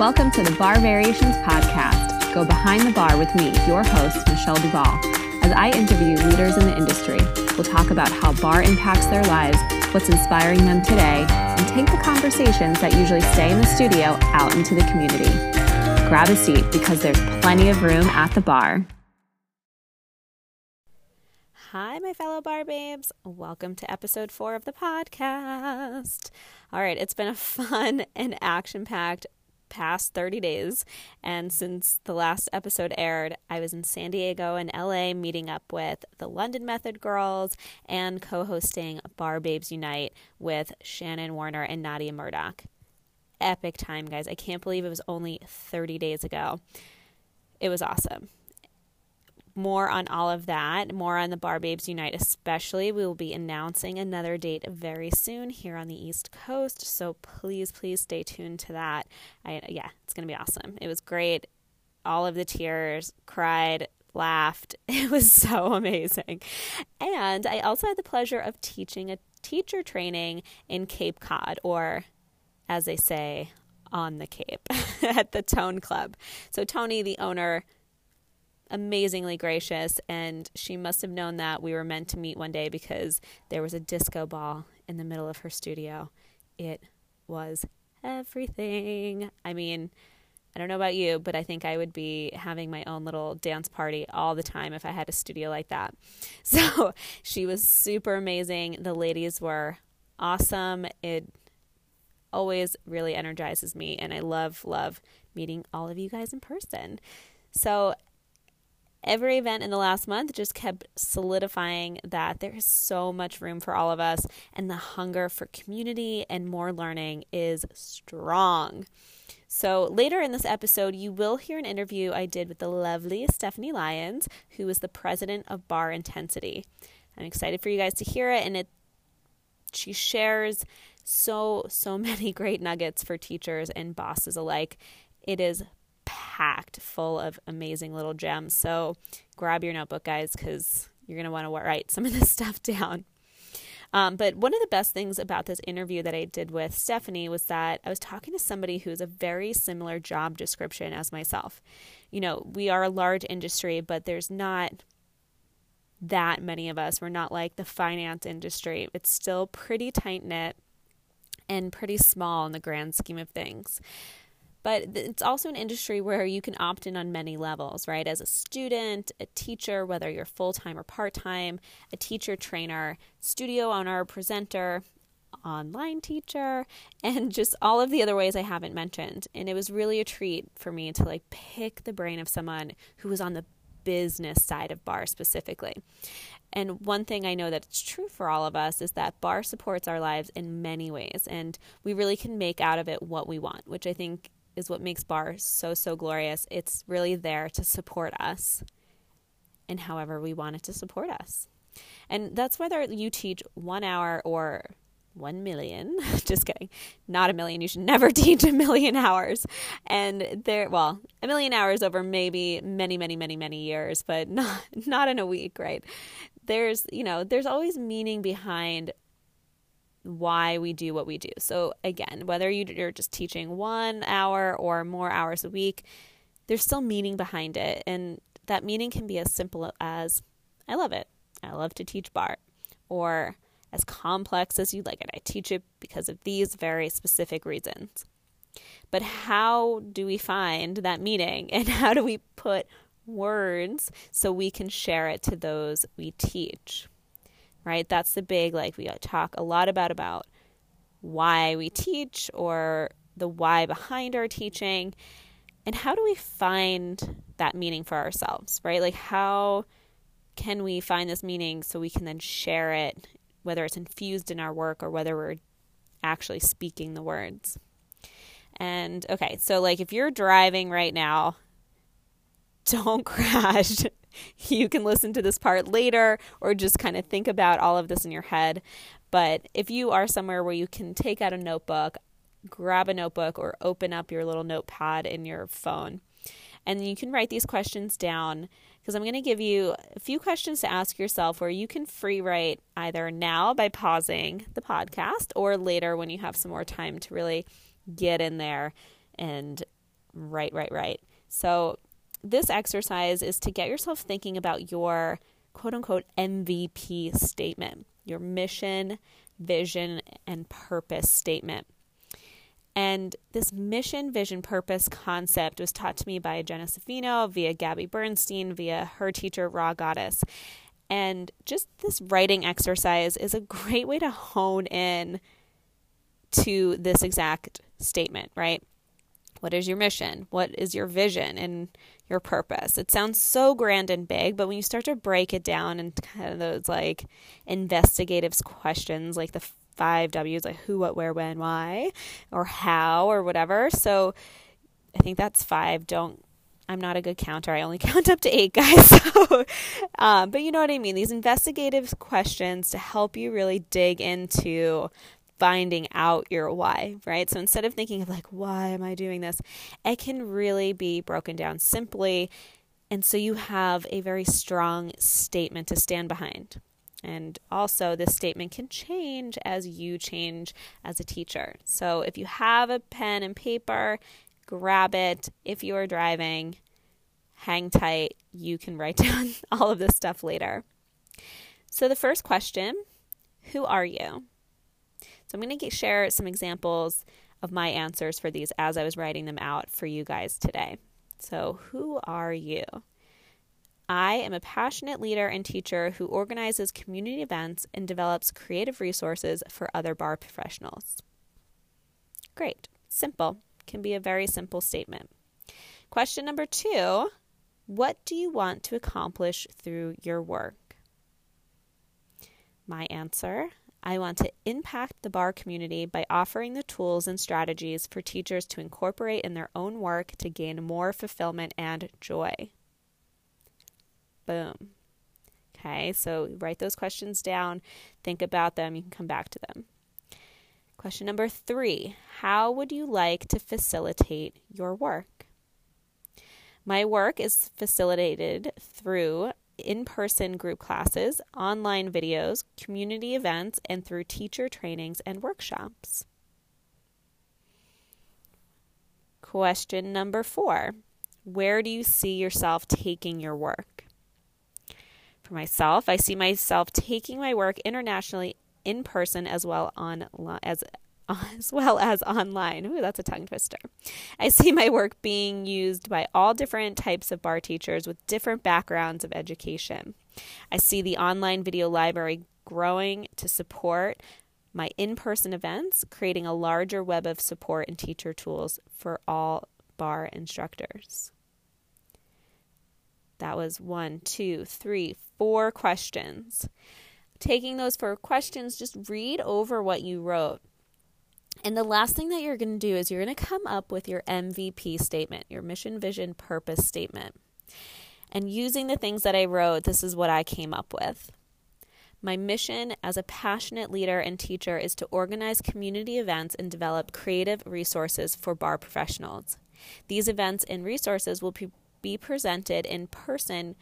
Welcome to the Bar Variations Podcast. Go behind the bar with me, your host, Michelle Duval. As I interview leaders in the industry, we'll talk about how bar impacts their lives, what's inspiring them today, and take the conversations that usually stay in the studio out into the community. Grab a seat because there's plenty of room at the bar. Hi, my fellow bar babes. Welcome to episode four of the podcast. All right, it's been a fun and action packed past 30 days. And since the last episode aired, I was in San Diego and LA meeting up with the London Method Girls and co hosting Bar Babes Unite with Shannon Warner and Nadia Murdoch. Epic time, guys. I can't believe it was only 30 days ago. It was awesome more on all of that, more on the Bar Babes Unite, especially. We will be announcing another date very soon here on the East Coast. So please, please stay tuned to that. I, yeah, it's going to be awesome. It was great. All of the tears, cried, laughed. It was so amazing. And I also had the pleasure of teaching a teacher training in Cape Cod, or as they say, on the Cape at the Tone Club. So, Tony, the owner, amazingly gracious, and she must have known that we were meant to meet one day because there was a disco ball in the middle of her studio. It was everything. I mean, I don't know about you, but I think I would be having my own little dance party all the time if I had a studio like that. So she was super amazing. The ladies were awesome. It always really energizes me, and I love, love meeting all of you guys in person. So every event in the last month just kept solidifying that there is so much room for all of us, and the hunger for community and more learning is strong. So, later in this episode, you will hear an interview I did with the lovely Stephanie Lyons, who is the president of Bar Intensity. I'm excited for you guys to hear it, and it she shares so so many great nuggets for teachers and bosses alike. It is packed full of amazing little gems. So grab your notebook, guys, because you're going to want to write some of this stuff down. Um, but one of the best things about this interview that I did with Stephanie was that I was talking to somebody who's a very similar job description as myself. You know, we are a large industry, but there's not that many of us. We're not like the finance industry. It's still pretty tight knit and pretty small in the grand scheme of things. But it's also an industry where you can opt in on many levels, right? As a student, a teacher, whether you're full time or part time, a teacher, trainer, studio owner, presenter, online teacher, and just all of the other ways I haven't mentioned. And it was really a treat for me to like pick the brain of someone who was on the business side of bar specifically. And one thing I know that it's true for all of us is that bar supports our lives in many ways, and we really can make out of it what we want, which I think is what makes bar so, so glorious. It's really there to support us in however we want it to support us. And that's whether you teach one hour or one million. Just kidding. Not a million. You should never teach a million hours. And there, well, a million hours over maybe many, many, many, many years, but not, not in a week, right? There's, you know, there's always meaning behind why we do what we do. So, again, whether you're just teaching one hour or more hours a week, there's still meaning behind it. And that meaning can be as simple as I love it. I love to teach bar. Or as complex as you like it. I teach it because of these very specific reasons. But how do we find that meaning and how do we put words so we can share it to those we teach? Right? That's the big, like, we talk a lot about, about why we teach or the why behind our teaching. And how do we find that meaning for ourselves, right? Like, how can we find this meaning so we can then share it, whether it's infused in our work or whether we're actually speaking the words? And okay, so like if you're driving right now, don't crash you can listen to this part later or just kind of think about all of this in your head. But if you are somewhere where you can take out a notebook, grab a notebook or open up your little notepad in your phone, and you can write these questions down because I'm going to give you a few questions to ask yourself where you can free write either now by pausing the podcast or later when you have some more time to really get in there and write, write, write. So, this exercise is to get yourself thinking about your quote unquote MVP statement, your mission, vision, and purpose statement. And this mission, vision, purpose concept was taught to me by Jenna Zaffino via Gabby Bernstein, via her teacher, Rha Goddess. And just this writing exercise is a great way to hone in to this exact statement, right? What is your mission? What is your vision and your purpose? It sounds so grand and big, but when you start to break it down and kind of those like investigative questions, like the five W's, like who, what, where, when, why, or how, or whatever. So I think that's five. Don't I'm not a good counter. I only count up to eight, guys. So, um, but you know what I mean. These investigative questions to help you really dig into finding out your why, right? So instead of thinking of like, why am I doing this, it can really be broken down simply. And so you have a very strong statement to stand behind. And also, this statement can change as you change as a teacher. So, if you have a pen and paper, grab it. If you are driving, hang tight. You can write down all of this stuff later. So, the first question Who are you? So I'm going to share some examples of my answers for these as I was writing them out for you guys today. So, who are you? I am a passionate leader and teacher who organizes community events and develops creative resources for other bar professionals. Great. Simple. Can be a very simple statement. Question number two What do you want to accomplish through your work? My answer I want to impact the bar community by offering the tools and strategies for teachers to incorporate in their own work to gain more fulfillment and joy. Boom. Okay, so write those questions down, think about them, you can come back to them. Question number three How would you like to facilitate your work? My work is facilitated through in person group classes, online videos, community events, and through teacher trainings and workshops. Question number four Where do you see yourself taking your work? For myself, I see myself taking my work internationally in person as well on as as well as online. Ooh, that's a tongue twister. I see my work being used by all different types of bar teachers with different backgrounds of education. I see the online video library growing to support my in person events, creating a larger web of support and teacher tools for all bar instructors. That was one, two, three, four questions. Taking those four questions, just read over what you wrote. And the last thing that you're going to do is you're going to come up with your MVP statement, your mission, vision, purpose statement. And using the things that I wrote, this is what I came up with. My mission as a passionate leader and teacher is to organize community events and develop creative resources for bar professionals. These events and resources will be presented in person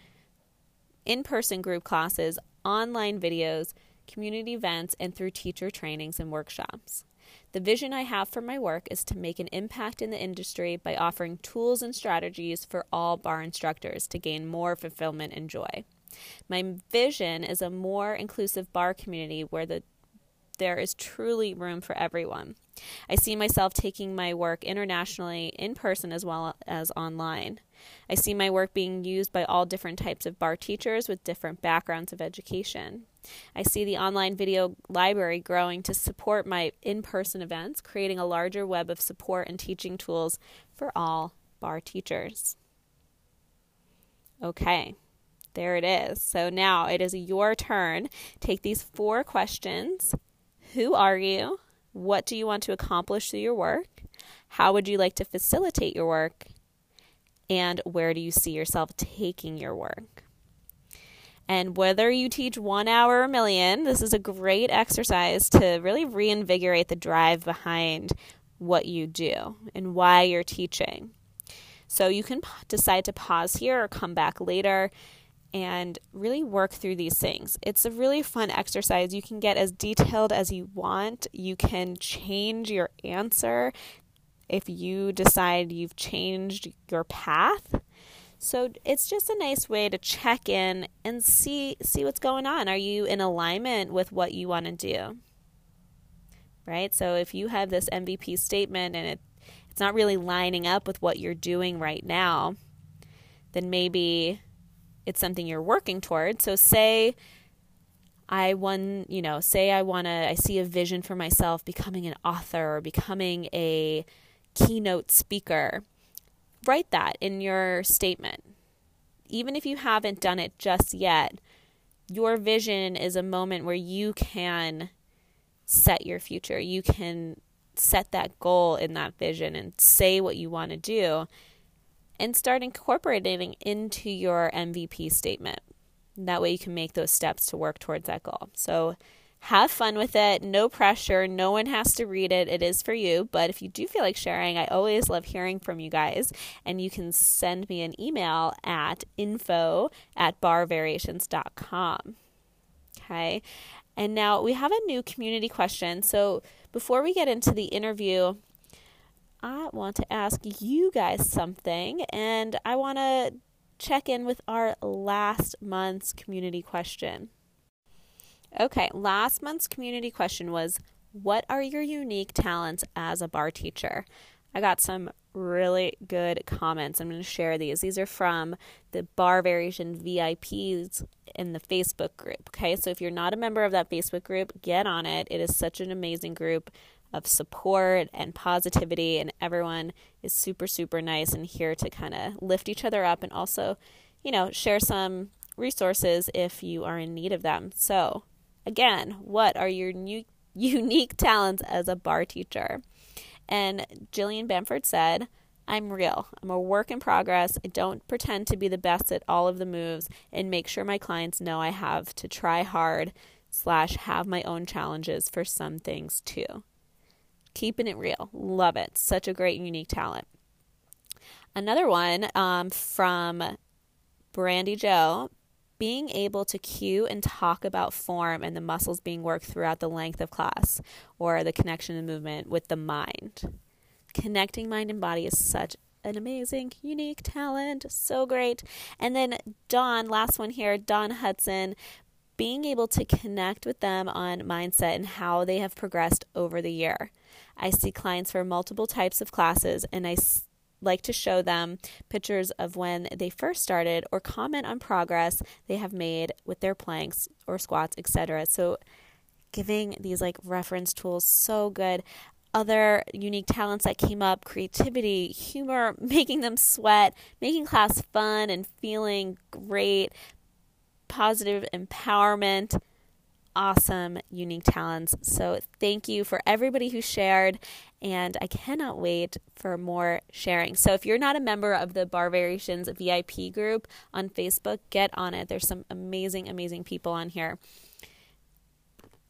in person group classes, online videos, community events, and through teacher trainings and workshops. The vision I have for my work is to make an impact in the industry by offering tools and strategies for all bar instructors to gain more fulfillment and joy. My vision is a more inclusive bar community where the there is truly room for everyone. I see myself taking my work internationally in person as well as online. I see my work being used by all different types of bar teachers with different backgrounds of education. I see the online video library growing to support my in person events, creating a larger web of support and teaching tools for all bar teachers. Okay, there it is. So now it is your turn. Take these four questions Who are you? What do you want to accomplish through your work? How would you like to facilitate your work? And where do you see yourself taking your work? And whether you teach one hour or a million, this is a great exercise to really reinvigorate the drive behind what you do and why you're teaching. So you can decide to pause here or come back later and really work through these things. It's a really fun exercise. You can get as detailed as you want, you can change your answer if you decide you've changed your path. So it's just a nice way to check in and see see what's going on. Are you in alignment with what you want to do? Right? So if you have this MVP statement and it it's not really lining up with what you're doing right now, then maybe it's something you're working toward. So say I want, you know, say I want to I see a vision for myself becoming an author or becoming a keynote speaker. Write that in your statement. Even if you haven't done it just yet, your vision is a moment where you can set your future. You can set that goal in that vision and say what you want to do and start incorporating into your MVP statement. That way you can make those steps to work towards that goal. So have fun with it. No pressure. No one has to read it. It is for you. But if you do feel like sharing, I always love hearing from you guys. And you can send me an email at info at barvariations.com. Okay. And now we have a new community question. So before we get into the interview, I want to ask you guys something. And I want to check in with our last month's community question. Okay, last month's community question was What are your unique talents as a bar teacher? I got some really good comments. I'm going to share these. These are from the Bar Variation VIPs in the Facebook group. Okay, so if you're not a member of that Facebook group, get on it. It is such an amazing group of support and positivity, and everyone is super, super nice and here to kind of lift each other up and also, you know, share some resources if you are in need of them. So, again, what are your new, unique talents as a bar teacher? And Jillian Bamford said, I'm real. I'm a work in progress. I don't pretend to be the best at all of the moves and make sure my clients know I have to try hard slash have my own challenges for some things too. Keeping it real. Love it. Such a great, unique talent. Another one um, from Brandy Joe being able to cue and talk about form and the muscles being worked throughout the length of class or the connection and movement with the mind. Connecting mind and body is such an amazing, unique talent. So great. And then Dawn, last one here, Dawn Hudson, being able to connect with them on mindset and how they have progressed over the year. I see clients for multiple types of classes, and I like to show them pictures of when they first started or comment on progress they have made with their planks or squats, etc. So, giving these like reference tools so good. Other unique talents that came up creativity, humor, making them sweat, making class fun and feeling great, positive empowerment awesome, unique talents. So, thank you for everybody who shared, and I cannot wait for more sharing. So, if you're not a member of the Bar Variations VIP group on Facebook, get on it. There's some amazing, amazing people on here,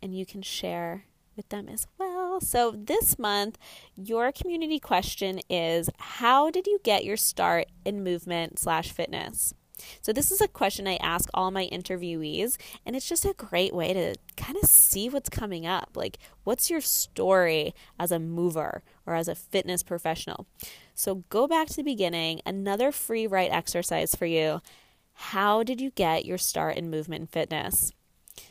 and you can share with them as well. So, this month, your community question is How did you get your start in movement slash fitness? So, this is a question I ask all my interviewees, and it's just a great way to kind of see what's coming up. Like, what's your story as a mover or as a fitness professional? So, go back to the beginning, another free write exercise for you. How did you get your start in movement and fitness?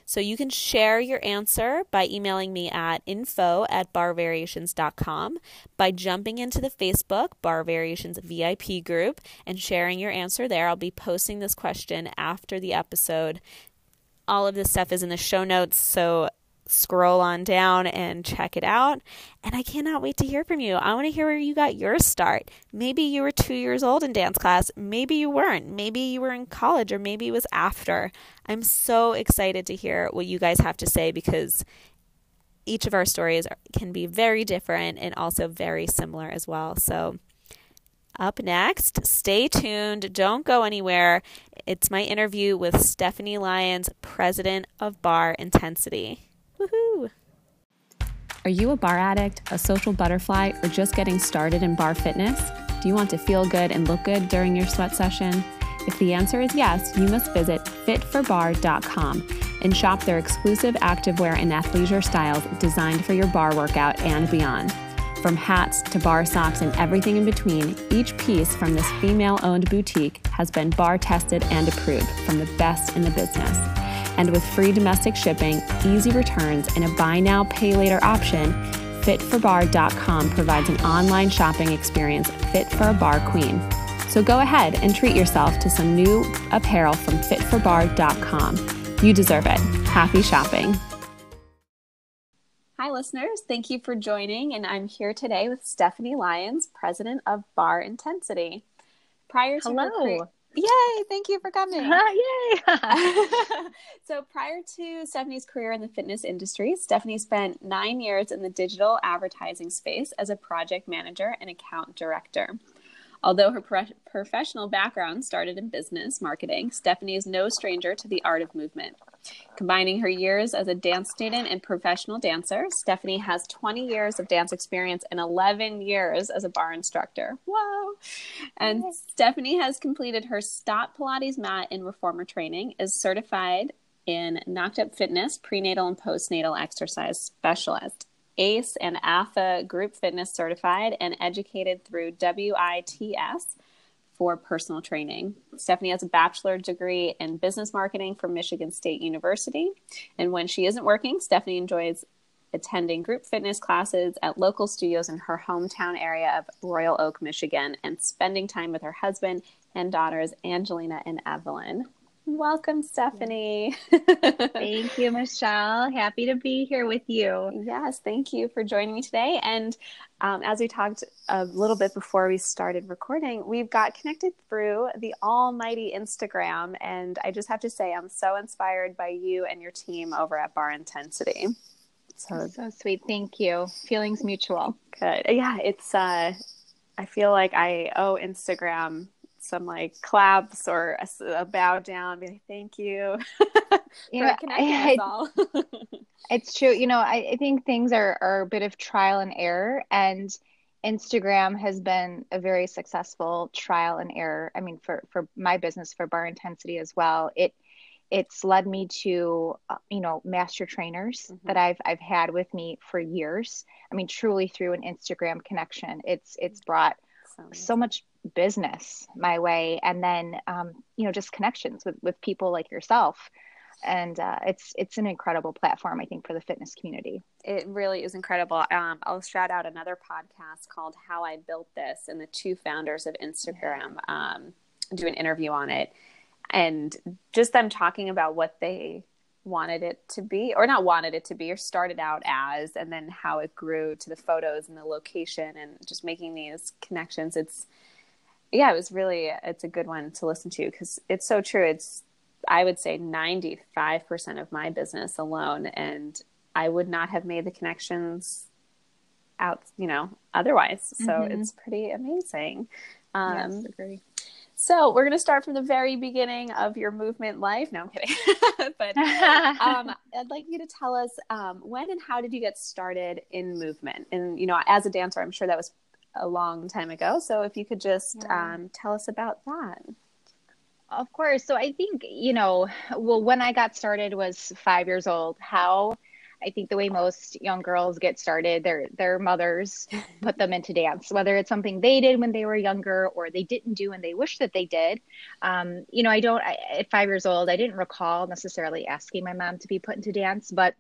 So you can share your answer by emailing me at info at barvariations.com, by jumping into the Facebook Bar Variations VIP group and sharing your answer there. I'll be posting this question after the episode. All of this stuff is in the show notes, so scroll on down and check it out. And I cannot wait to hear from you. I want to hear where you got your start. Maybe you were two years old in dance class. Maybe you weren't. Maybe you were in college, or maybe it was after. I'm so excited to hear what you guys have to say because each of our stories can be very different and also very similar as well. So, up next, stay tuned. Don't go anywhere. It's my interview with Stephanie Lyons, president of Bar Intensity. Woohoo! Are you a bar addict, a social butterfly, or just getting started in bar fitness? Do you want to feel good and look good during your sweat session? If the answer is yes, you must visit fitforbar.com and shop their exclusive activewear and athleisure styles designed for your bar workout and beyond. From hats to bar socks and everything in between, each piece from this female owned boutique has been bar tested and approved from the best in the business. And with free domestic shipping, easy returns, and a buy now, pay later option, fitforbar.com provides an online shopping experience fit for a bar queen. So go ahead and treat yourself to some new apparel from fitforbar.com. You deserve it. Happy shopping. Hi, listeners. Thank you for joining. And I'm here today with Stephanie Lyons, president of Bar Intensity. Prior to Hello. Yay! Thank you for coming. yay! so, prior to Stephanie's career in the fitness industry, Stephanie spent nine years in the digital advertising space as a project manager and account director. Although her pro- professional background started in business marketing, Stephanie is no stranger to the art of movement. Combining her years as a dance student and professional dancer, Stephanie has 20 years of dance experience and 11 years as a bar instructor. Whoa! And Stephanie has completed her STOTT Pilates mat and reformer training, is certified in Knocked Up Fitness, prenatal and postnatal exercise specialist, ACE and AFA group fitness certified, and educated through WITS for personal training. Stephanie has a bachelor degree in business marketing from Michigan State University. And when she isn't working, Stephanie enjoys attending group fitness classes at local studios in her hometown area of Royal Oak, Michigan, and spending time with her husband and daughters, Angelina and Evelyn. Welcome, Stephanie. thank you, Michelle. Happy to be here with you. Yes, thank you for joining me today. And um, as we talked a little bit before we started recording, we've got connected through the almighty Instagram. And I just have to say, I'm so inspired by you and your team over at Bar Intensity. So, so sweet. Thank you. Feelings mutual. Good. Yeah, it's, uh, I feel like I owe Instagram some like claps or a, a bow down, be like, thank you. you know, I, it's true. You know, I, I think things are, are a bit of trial and error and Instagram has been a very successful trial and error. I mean, for, for my business, for bar intensity as well, it, it's led me to uh, you know master trainers mm-hmm. that I've I've had with me for years. I mean, truly through an Instagram connection, it's it's brought so much business my way and then um, you know just connections with with people like yourself. And uh, it's it's an incredible platform i think for the fitness community. It really is incredible. Um, i'll shout out another podcast called how i built this and the two founders of instagram um, do an interview on it. And just them talking about what they wanted it to be or not wanted it to be or started out as and then how it grew to the photos and the location and just making these connections it's yeah, it was really it's a good one to listen to because it's so true. It's I would say 95% of my business alone and I would not have made the connections out, you know, otherwise. So mm-hmm. it's pretty amazing. Um, yes, agree. So we're going to start from the very beginning of your movement life. No, I'm kidding. but um, I'd like you to tell us um, when and how did you get started in movement? And you know, as a dancer, I'm sure that was a long time ago. So if you could just yeah. um, tell us about that. Of course. So I think, you know, well, when I got started was five years old. How I think the way most young girls get started, their their mothers put them into dance, whether it's something they did when they were younger or they didn't do and they wish that they did. Um, you know, I don't. I, at five years old, I didn't recall necessarily asking my mom to be put into dance, but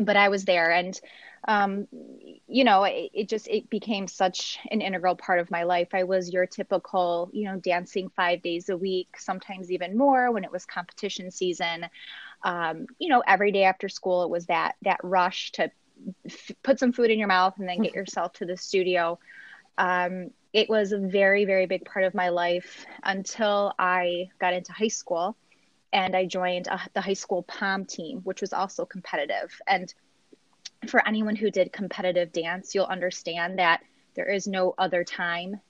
but I was there, and um, you know, it, it, just it became such an integral part of my life. I was your typical, you know, dancing five days a week, sometimes even more when it was competition season. Um, you know, every day after school, it was that that rush to f- put some food in your mouth and then get yourself to the studio. Um, it was a very, very big part of my life until I got into high school and I joined uh, the high school pom team, which was also competitive. And for anyone who did competitive dance, you'll understand that there is no other time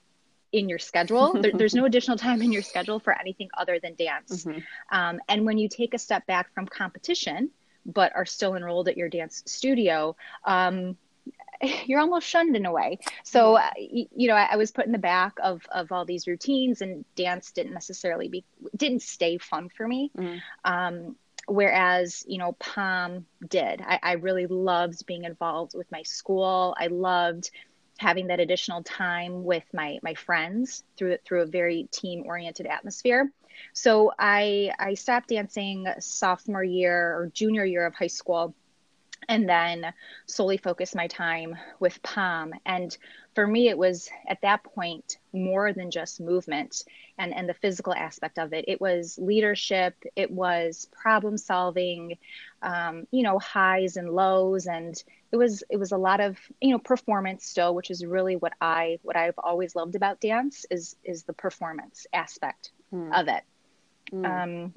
in your schedule. there, there's no additional time in your schedule for anything other than dance. Mm-hmm. Um, and when you take a step back from competition, but are still enrolled at your dance studio, um, you're almost shunned in a way. So, mm-hmm. uh, you, you, know, I, I, was put in the back of, of all these routines and dance didn't necessarily be, didn't stay fun for me. Mm. Um, whereas you know pom did I, I, really loved being involved with my school i loved having that additional time with my my friends through through a very team oriented atmosphere. So I I stopped dancing sophomore year or junior year of high school and then solely focused my time with POM. And for me, it was at that point more than just movement and, and the physical aspect of it. It was leadership, it was problem solving, um, you know, highs and lows. And it was it was a lot of you know performance still which is really what i what i've always loved about dance is is the performance aspect mm. of it. Mm. um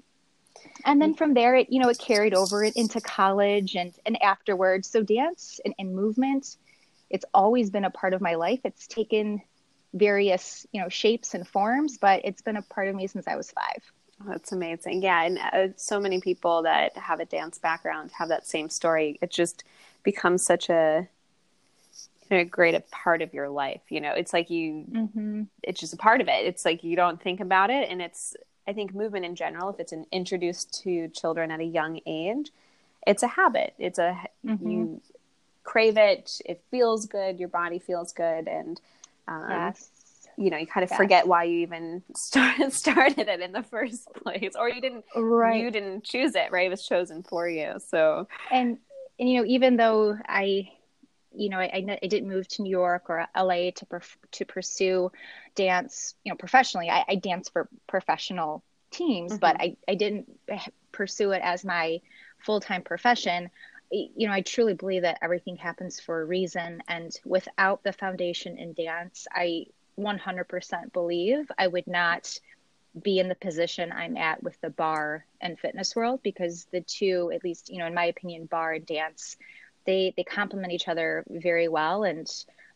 and then from there it you know it carried over it into college and and afterwards. So dance and, and movement it's always been a part of my life. It's taken various you know shapes and forms but it's been a part of me since i was five. That's amazing. Yeah and uh, so many people that have a dance background have that same story. It just becomes such a you know, a great part of your life. You know, it's like you, mm-hmm. it's just a part of it. It's like you don't think about it. And it's, I think movement in general, if it's an, introduced to children at a young age, it's a habit. It's a, mm-hmm. you crave it. It feels good. Your body feels good. And, um, yes. you know, you kind of yes. forget why you even started, started it in the first place, or you didn't, right. you didn't choose it, right? It was chosen for you. So, and, and you know, even though I, you know, I, I didn't move to New York or LA to to pursue dance, you know, professionally. I, I danced for professional teams, mm-hmm. but I, I didn't pursue it as my full time profession. You know, I truly believe that everything happens for a reason, and without the foundation in dance, I 100% believe I would not be in the position I'm at with the bar and fitness world because the two, at least, you know, in my opinion, bar and dance, they they complement each other very well. And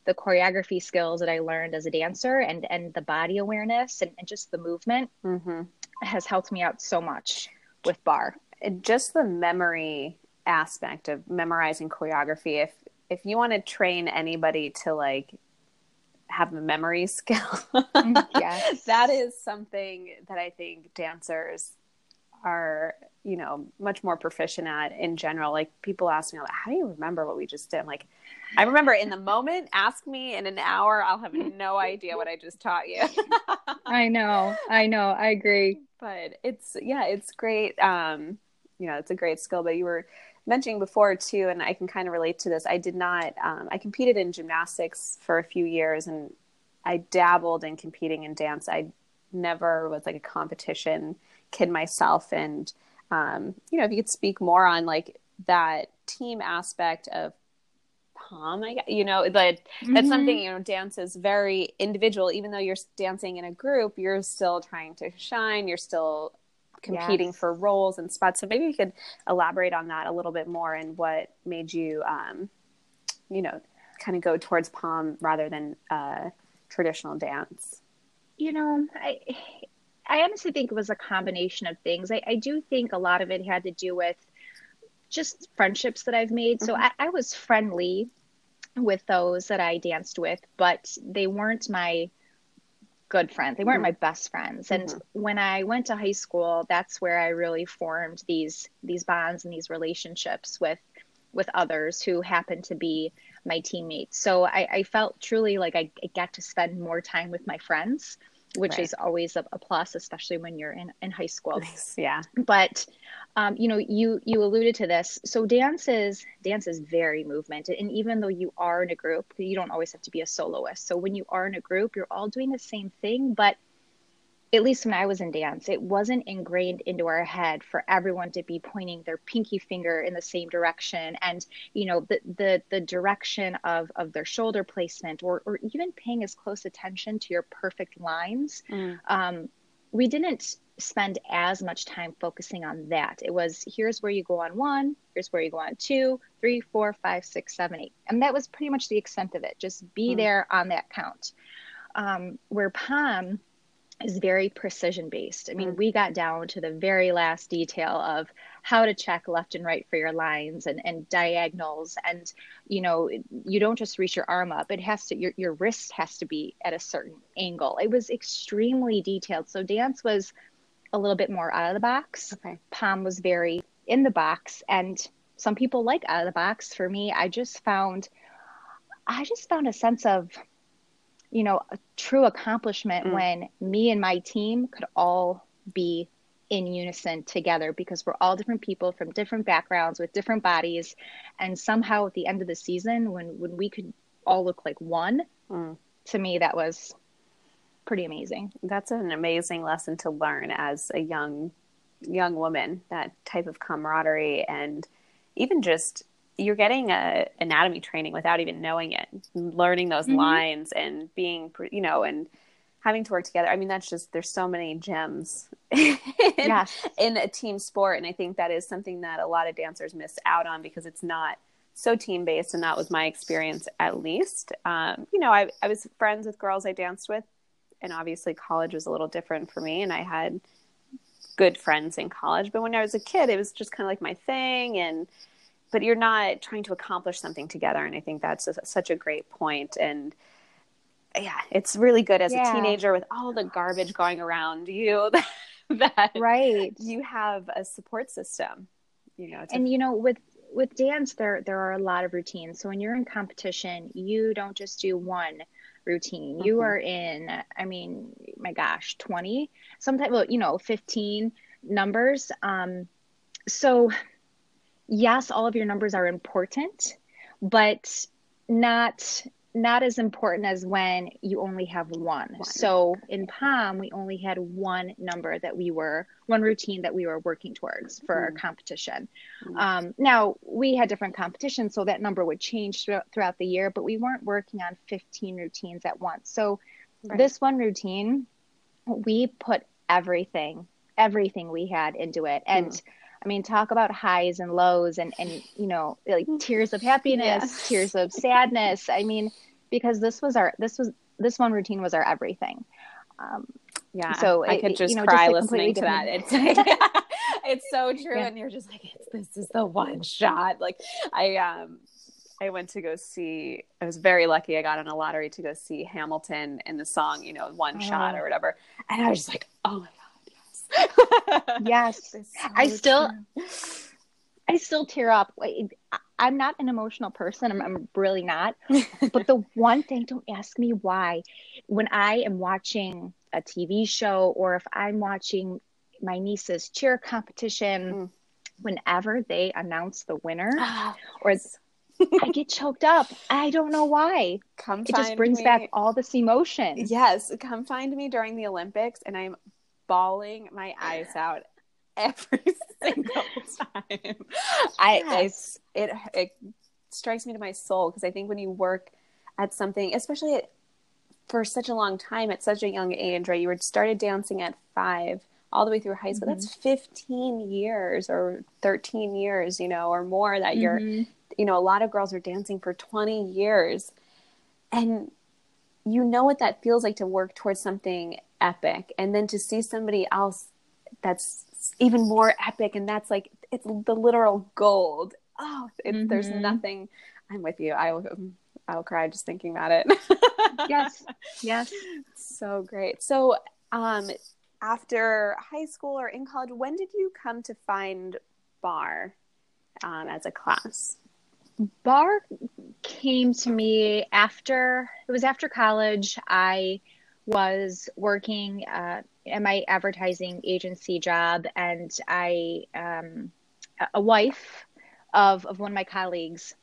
the choreography skills that I learned as a dancer and and the body awareness and, and just the movement mm-hmm. has helped me out so much with bar. Just the memory aspect of memorizing choreography. If if you want to train anybody to like have a memory skill. Yes. that is something that I think dancers are, you know, much more proficient at in general. Like people ask me, like, how do you remember what we just did? I'm like, I remember in the moment, ask me in an hour, I'll have no idea what I just taught you. I know. I know. I agree. But it's, yeah, it's great. Um, you know, it's a great skill, but you were mentioning before too, and I can kind of relate to this. I did not. Um, I competed in gymnastics for a few years, and I dabbled in competing in dance. I never was like a competition kid myself, and um, you know, if you could speak more on like that team aspect of POM, I guess, you know that mm-hmm. that's something you know. Dance is very individual. Even though you're dancing in a group, you're still trying to shine. You're still competing yes. for roles and spots. So maybe you could elaborate on that a little bit more and what made you, um, you know, kind of go towards POM rather than uh, traditional dance. You know, I I honestly think it was a combination of things. I, I do think a lot of it had to do with just friendships that I've made. Mm-hmm. So I, I was friendly with those that I danced with, but they weren't my good friends. They weren't mm-hmm. my best friends. And mm-hmm. when I went to high school, that's where I really formed these these bonds and these relationships with with others who happened to be my teammates. So I, I felt truly like I, I got to spend more time with my friends which right. is always a, a, plus, especially when you're in, in high school. yeah. But um, you know, you you alluded to this. So dance is dance is very movement, and even though you are in a group, you don't always have to be a soloist. So when you are in a group, you're all doing the same thing, but at least when I was in dance, it wasn't ingrained into our head for everyone to be pointing their pinky finger in the same direction and you know the the, the direction of, of their shoulder placement or, or even paying as close attention to your perfect lines. Mm. Um, we didn't spend as much time focusing on that. It was here's where you go on one, here's where you go on two, three, four, five, six, seven, eight. And that was pretty much the extent of it. Just be mm. there on that count. Um, where POM is very precision based. I mean, mm. we got down to the very last detail of how to check left and right for your lines and, and diagonals. And, you know, you don't just reach your arm up, it has to, your, your wrist has to be at a certain angle. It was extremely detailed. So dance was a little bit more out of the box. Okay. POM was very in the box. And some people like out of the box. For me, I just found I just found a sense of, you know, a true accomplishment mm. when me and my team could all be in unison together because we're all different people from different backgrounds with different bodies and somehow at the end of the season when when we could all look like one mm. to me that was pretty amazing that's an amazing lesson to learn as a young young woman that type of camaraderie and even just you're getting a anatomy training without even knowing it learning those mm-hmm. lines and being you know and having to work together. I mean that's just there's so many gems in, yes. in a team sport. And i think that is something that a lot of dancers miss out on because it's not so team based. And that was my experience at least. Um, you know I, I was friends with girls i danced with. And obviously college was a little different for me. And i had good friends in college. But when i was a kid it was just kind of like my thing. And but you're not trying to accomplish something together and i think that's a, such a great point and yeah it's really good as yeah. a teenager with all the garbage going around you that right you have a support system you know and you know with with dance there there are a lot of routines so when you're in competition you don't just do one routine mm-hmm. you are in i mean my gosh 20 sometimes well you know 15 numbers um so yes, all of your numbers are important, but not not as important as when you only have one. one. So in POM, we only had one number that we were, one routine that we were working towards for mm. our competition. Mm. Um, now, we had different competitions, so that number would change throughout, throughout, the year, but we weren't working on 15 routines at once. So right. this one routine, we put everything, everything we had into it. And mm I mean, talk about highs and lows and, and you know, like tears of happiness, yes. tears of sadness. I mean, because this was our, this was, this one routine was our everything. Um, yeah. So I it, could just you know, cry just listening to that. It's like, it's so true. Yeah. And you're just like, this is the one shot. Like I, um, I went to go see. I was very lucky. I got on a lottery to go see Hamilton in the song, you know, one oh. shot or whatever. And I was just like, oh my yes. So I still true. I still tear up. I'm not an emotional person. I'm, I'm really not. but the one thing, don't ask me why. When I am watching a TV show or if I'm watching my niece's cheer competition, mm. whenever they announce the winner oh, or I get choked up. I don't know why. Come it just brings me. back all this emotion. Yes, come find me during the Olympics and I'm bawling my eyes out every single time. I. I it it strikes me to my soul because I think when you work at something, especially at, for such a long time at such a young age, right? You were started dancing at five all the way through high school. Mm-hmm. That's 15 years or 13 years, you know, or more that mm-hmm. you're, you know, a lot of girls are dancing for 20 years. And you know what that feels like to work towards something epic. And then to see somebody else that's even more epic and that's like it's the literal gold. Oh it, mm-hmm. there's nothing. I'm with you. I will i'll cry just thinking about it. Yes. Yes. So great. So um after high school or in college when did you come to find bar um, as a class? Bar came to me after it was after college. I was working uh, in my advertising agency job, and I, um, a wife of of one of my colleagues,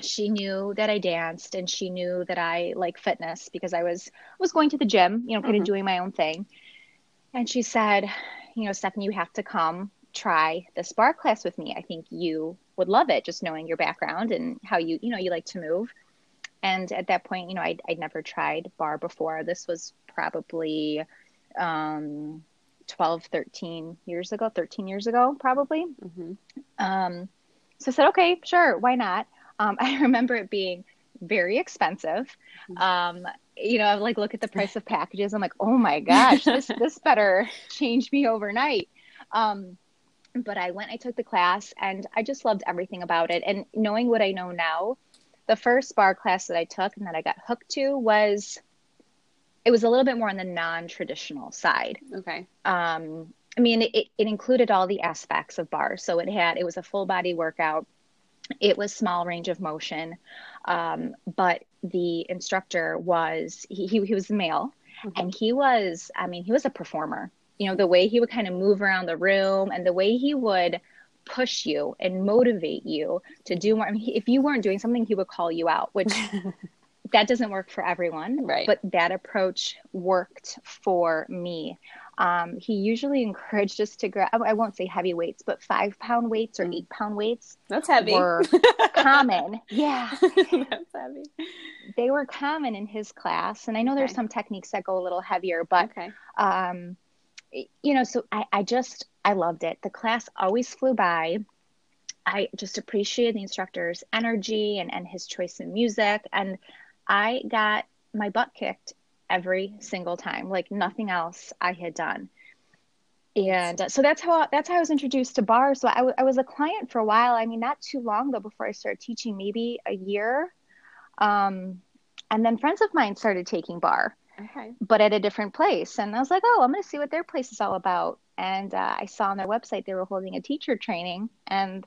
she knew that I danced, and she knew that I like fitness because I was was going to the gym, you know, kind mm-hmm. of doing my own thing. And she said, you know, Stephanie, you have to come try this barre class with me. I think you would love it, just knowing your background and how you, you know, you like to move. And at that point, you know, I'd, I'd never tried bar before. This was probably um, 12, 13 years ago, 13 years ago, probably. Mm-hmm. Um, so I said, okay, sure, why not? Um, I remember it being very expensive. Mm-hmm. Um, you know, I like look at the price of packages. I'm like, oh my gosh, this this better change me overnight. Um, but I went, I took the class, and I just loved everything about it. And knowing what I know now, the first bar class that I took and that I got hooked to was it was a little bit more on the non-traditional side. Okay. Um, I mean, it, it included all the aspects of bar. So it had it was a full body workout. It was small range of motion, um, but the instructor was he he, he was male, mm-hmm. and he was I mean he was a performer. You know the way he would kind of move around the room and the way he would push you and motivate you to do more. I mean, if you weren't doing something, he would call you out, which that doesn't work for everyone. Right. But that approach worked for me. Um, he usually encouraged us to grab, I won't say heavy weights, but five pound weights or mm. eight pound weights. That's heavy. Were common. Yeah. That's heavy. They were common in his class. And I know okay. there's some techniques that go a little heavier, but, okay. um, you know, so I, I just, I loved it. The class always flew by. I just appreciated the instructor's energy and, and his choice in music. And I got my butt kicked every single time, like nothing else I had done. And uh, so that's how that's how I was introduced to bar. So I, w- I was a client for a while. I mean, not too long though before I started teaching, maybe a year. Um, and then friends of mine started taking bar, okay. but at a different place. And I was like, oh, I'm going to see what their place is all about. And uh, I saw on their website they were holding a teacher training, and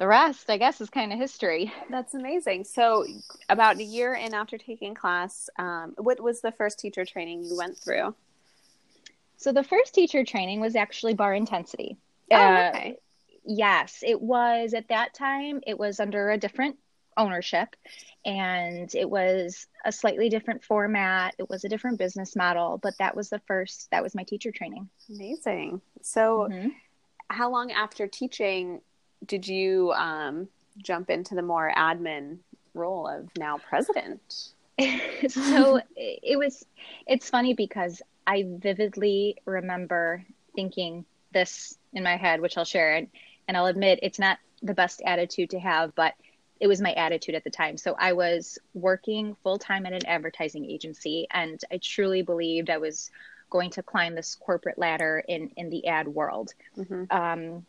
the rest, I guess, is kind of history. That's amazing. So, about a year in after taking class, um, what was the first teacher training you went through? So, the first teacher training was actually bar intensity. Oh, uh, okay. yes, it was at that time, it was under a different ownership and it was a slightly different format. It was a different business model, but that was the first, that was my teacher training. Amazing. So, mm-hmm. how long after teaching did you um, jump into the more admin role of now president? so it was, it's funny because I vividly remember thinking this in my head, which I'll share. And, and I'll admit it's not the best attitude to have, but it was my attitude at the time. So I was working full time at an advertising agency, and I truly believed I was going to climb this corporate ladder in in the ad world. Mm-hmm. Um,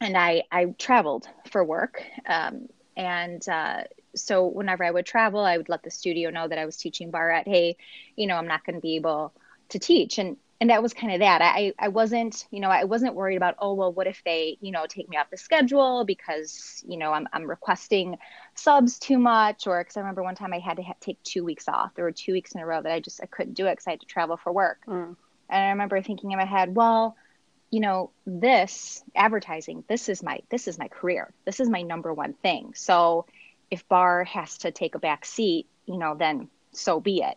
and I I traveled for work, um, and uh, so whenever I would travel, I would let the studio know that I was teaching bar at. Hey, you know, I'm not going to be able to teach, and and that was kind of that. I I wasn't you know I wasn't worried about oh well what if they you know take me off the schedule because you know I'm I'm requesting subs too much or because I remember one time I had to ha- take two weeks off. There were two weeks in a row that I just I couldn't do it because I had to travel for work. Mm. And I remember thinking in my head, well, you know this advertising this is my this is my career this is my number one thing so if bar has to take a back seat you know then so be it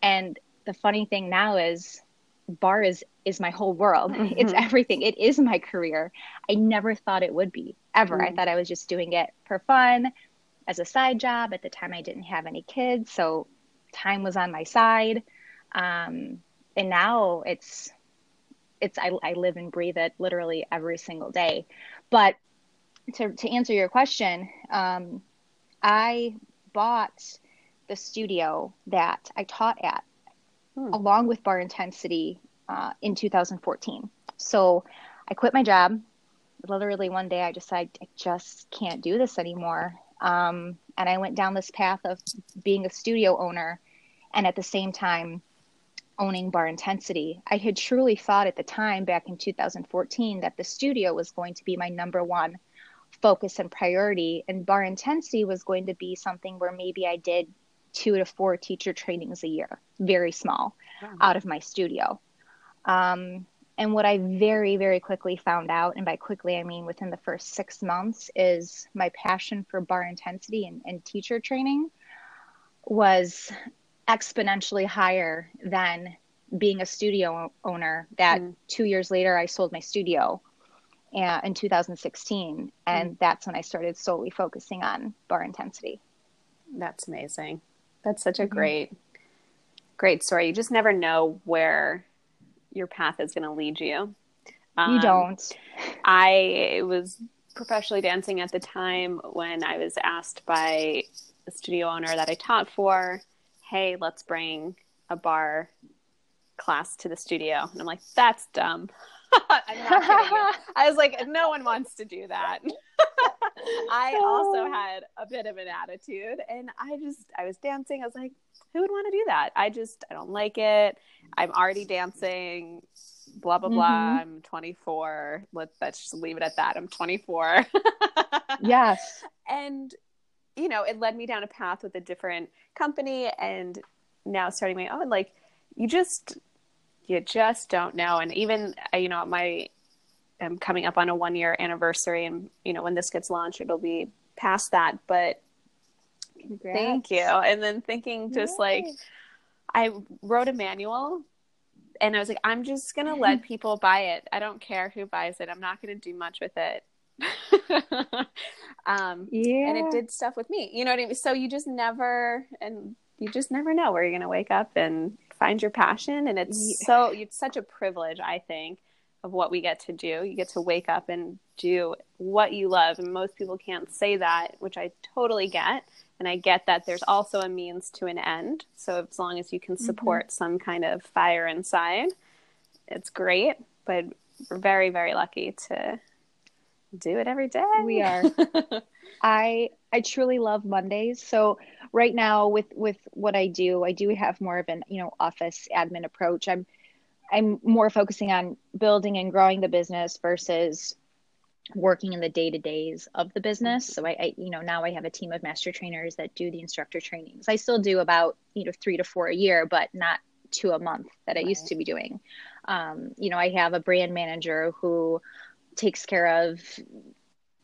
and the funny thing now is bar is is my whole world. Mm-hmm. it's everything. It is my career. I never thought it would be ever. Mm-hmm. i thought i was just doing it for fun as a side job. At the time i didn't have any kids so time was on my side. Um, and now it's it's I, I live and breathe it literally every single day. But to to answer your question, um, I bought the studio that I taught at hmm. along with Bar Intensity uh, in 2014. So I quit my job. Literally one day I decided I just can't do this anymore. Um, and I went down this path of being a studio owner and at the same time owning bar intensity i had truly thought at the time back in 2014 that the studio was going to be my number one focus and priority and bar intensity was going to be something where maybe i did two to four teacher trainings a year very small wow. out of my studio um, and what i very very quickly found out and by quickly i mean within the first six months is my passion for bar intensity and, and teacher training was exponentially higher than being a studio owner that mm. two years later I sold my studio uh, in 2016 and mm. that's when I started solely focusing on bar intensity. That's amazing. That's such a mm-hmm. great great story. You just never know where your path is going to lead you. Um, you don't. I was professionally dancing at the time when I was asked by the studio owner that I taught for hey, let's bring a bar class to the studio. And I'm like, that's dumb. I was like, no one wants to do that. I also had a bit of an attitude and I just, I was dancing. I was like, who would want to do that? I just, I don't like it. I'm already dancing, blah, blah, blah. Mm-hmm. I'm 24. Let, let's just leave it at that. I'm 24. yes. And you know, it led me down a path with a different company and now starting my own. Like, you just, you just don't know. And even, you know, my, I'm coming up on a one year anniversary and, you know, when this gets launched, it'll be past that. But Congrats. thank you. And then thinking just Yay. like, I wrote a manual and I was like, I'm just going to let people buy it. I don't care who buys it. I'm not going to do much with it. um, yeah. And it did stuff with me. You know what I mean? So you just never, and you just never know where you're going to wake up and find your passion. And it's yeah. so, it's such a privilege, I think, of what we get to do. You get to wake up and do what you love. And most people can't say that, which I totally get. And I get that there's also a means to an end. So as long as you can mm-hmm. support mm-hmm. some kind of fire inside, it's great. But we're very, very lucky to do it every day. We are. I I truly love Mondays. So right now with with what I do, I do have more of an, you know, office admin approach. I'm I'm more focusing on building and growing the business versus working in the day to days of the business. So I, I, you know, now I have a team of master trainers that do the instructor trainings. I still do about, you know, three to four a year, but not two a month that I right. used to be doing. Um, you know, I have a brand manager who takes care of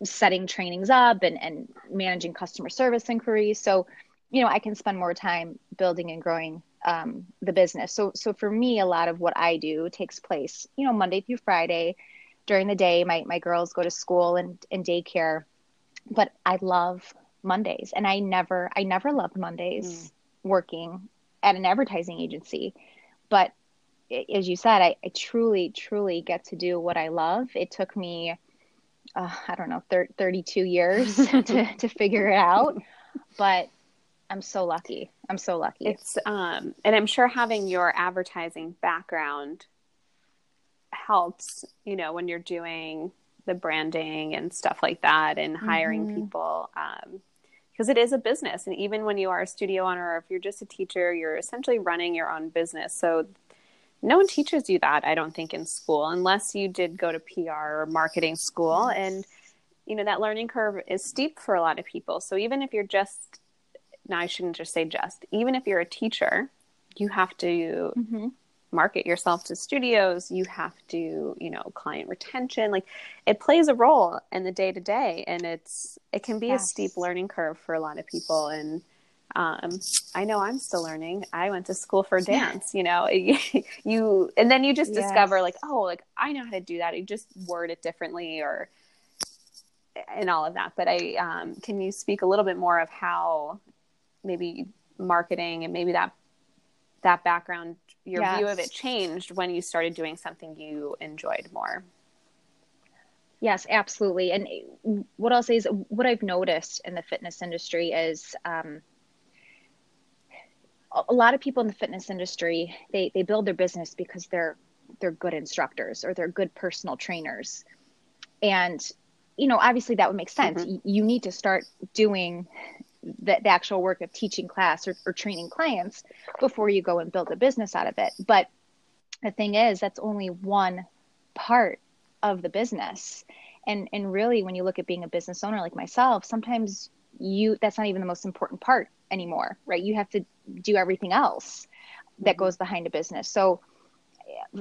setting trainings up and, and managing customer service inquiries. So, you know, I can spend more time building and growing um, the business. So, so for me, a lot of what I do takes place, you know, Monday through Friday during the day. My my girls go to school and, and daycare, but I love Mondays, and I never I never loved Mondays mm. working at an advertising agency, but as you said, I, I truly truly get to do what I love. It took me. Uh, I don't know, thir- 32 years to, to figure it out. But I'm so lucky. I'm so lucky. It's um and I'm sure having your advertising background helps, you know, when you're doing the branding and stuff like that and hiring mm-hmm. people. Um, because it is a business. And even when you are a studio owner, or if you're just a teacher, you're essentially running your own business. So no one teaches you that, I don't think, in school, unless you did go to PR or marketing school. And, you know, that learning curve is steep for a lot of people. So even if you're just, now I shouldn't just say just, even if you're a teacher, you have to mm-hmm market yourself to studios you have to you know client retention like it plays a role in the day to day and it's it can be yes. a steep learning curve for a lot of people and um, I know I'm still learning. I went to school for dance, you know, you, and then you just yes. discover like, oh, like I know how to do that. You just word it differently or, and all of that. But I, um, can you speak a little bit more of how maybe marketing and maybe that, that background your yes. view of it changed when you started doing something you enjoyed more. Yes, absolutely. And what I'll say is what I've noticed in the fitness industry is um, a lot of people in the fitness industry they they build their business because they're they're good instructors or they're good personal trainers, and you know obviously that would make sense. Mm-hmm. You need to start doing the, the actual work of teaching class or, or training clients before you go and build a business out of it. But the thing is, that's only one part of the business. And, and really, when you look at being a business owner like myself, sometimes you that's not even the most important part anymore, right? You have to do everything else that mm-hmm. goes behind a business. So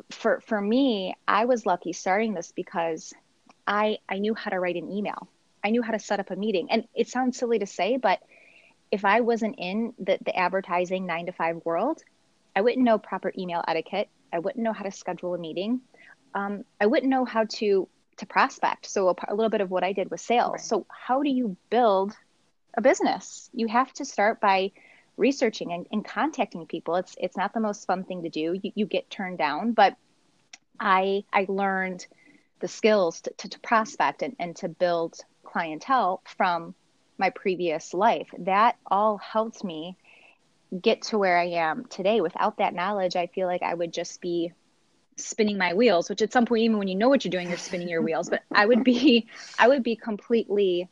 for for me, I was lucky starting this because I I knew how to write an email. I knew how to set up a meeting. And it sounds silly to say, but if I wasn't in the, the advertising nine to five world, I wouldn't know proper email etiquette. I wouldn't know how to schedule a meeting. Um, I wouldn't know how to to prospect. So a, a little bit of what I did was sales. Right. So how do you build a business? You have to start by researching and, and, contacting people. It's it's not the most fun thing to do. You, you get turned down, but I I learned the skills to, to, to prospect and, and to build clientele from my previous life. That all helped me get to where I am today. Without that knowledge, I feel like I would just be spinning my wheels, which at some point, even when you know what you're doing, you're spinning your wheels, but I would be, I would be completely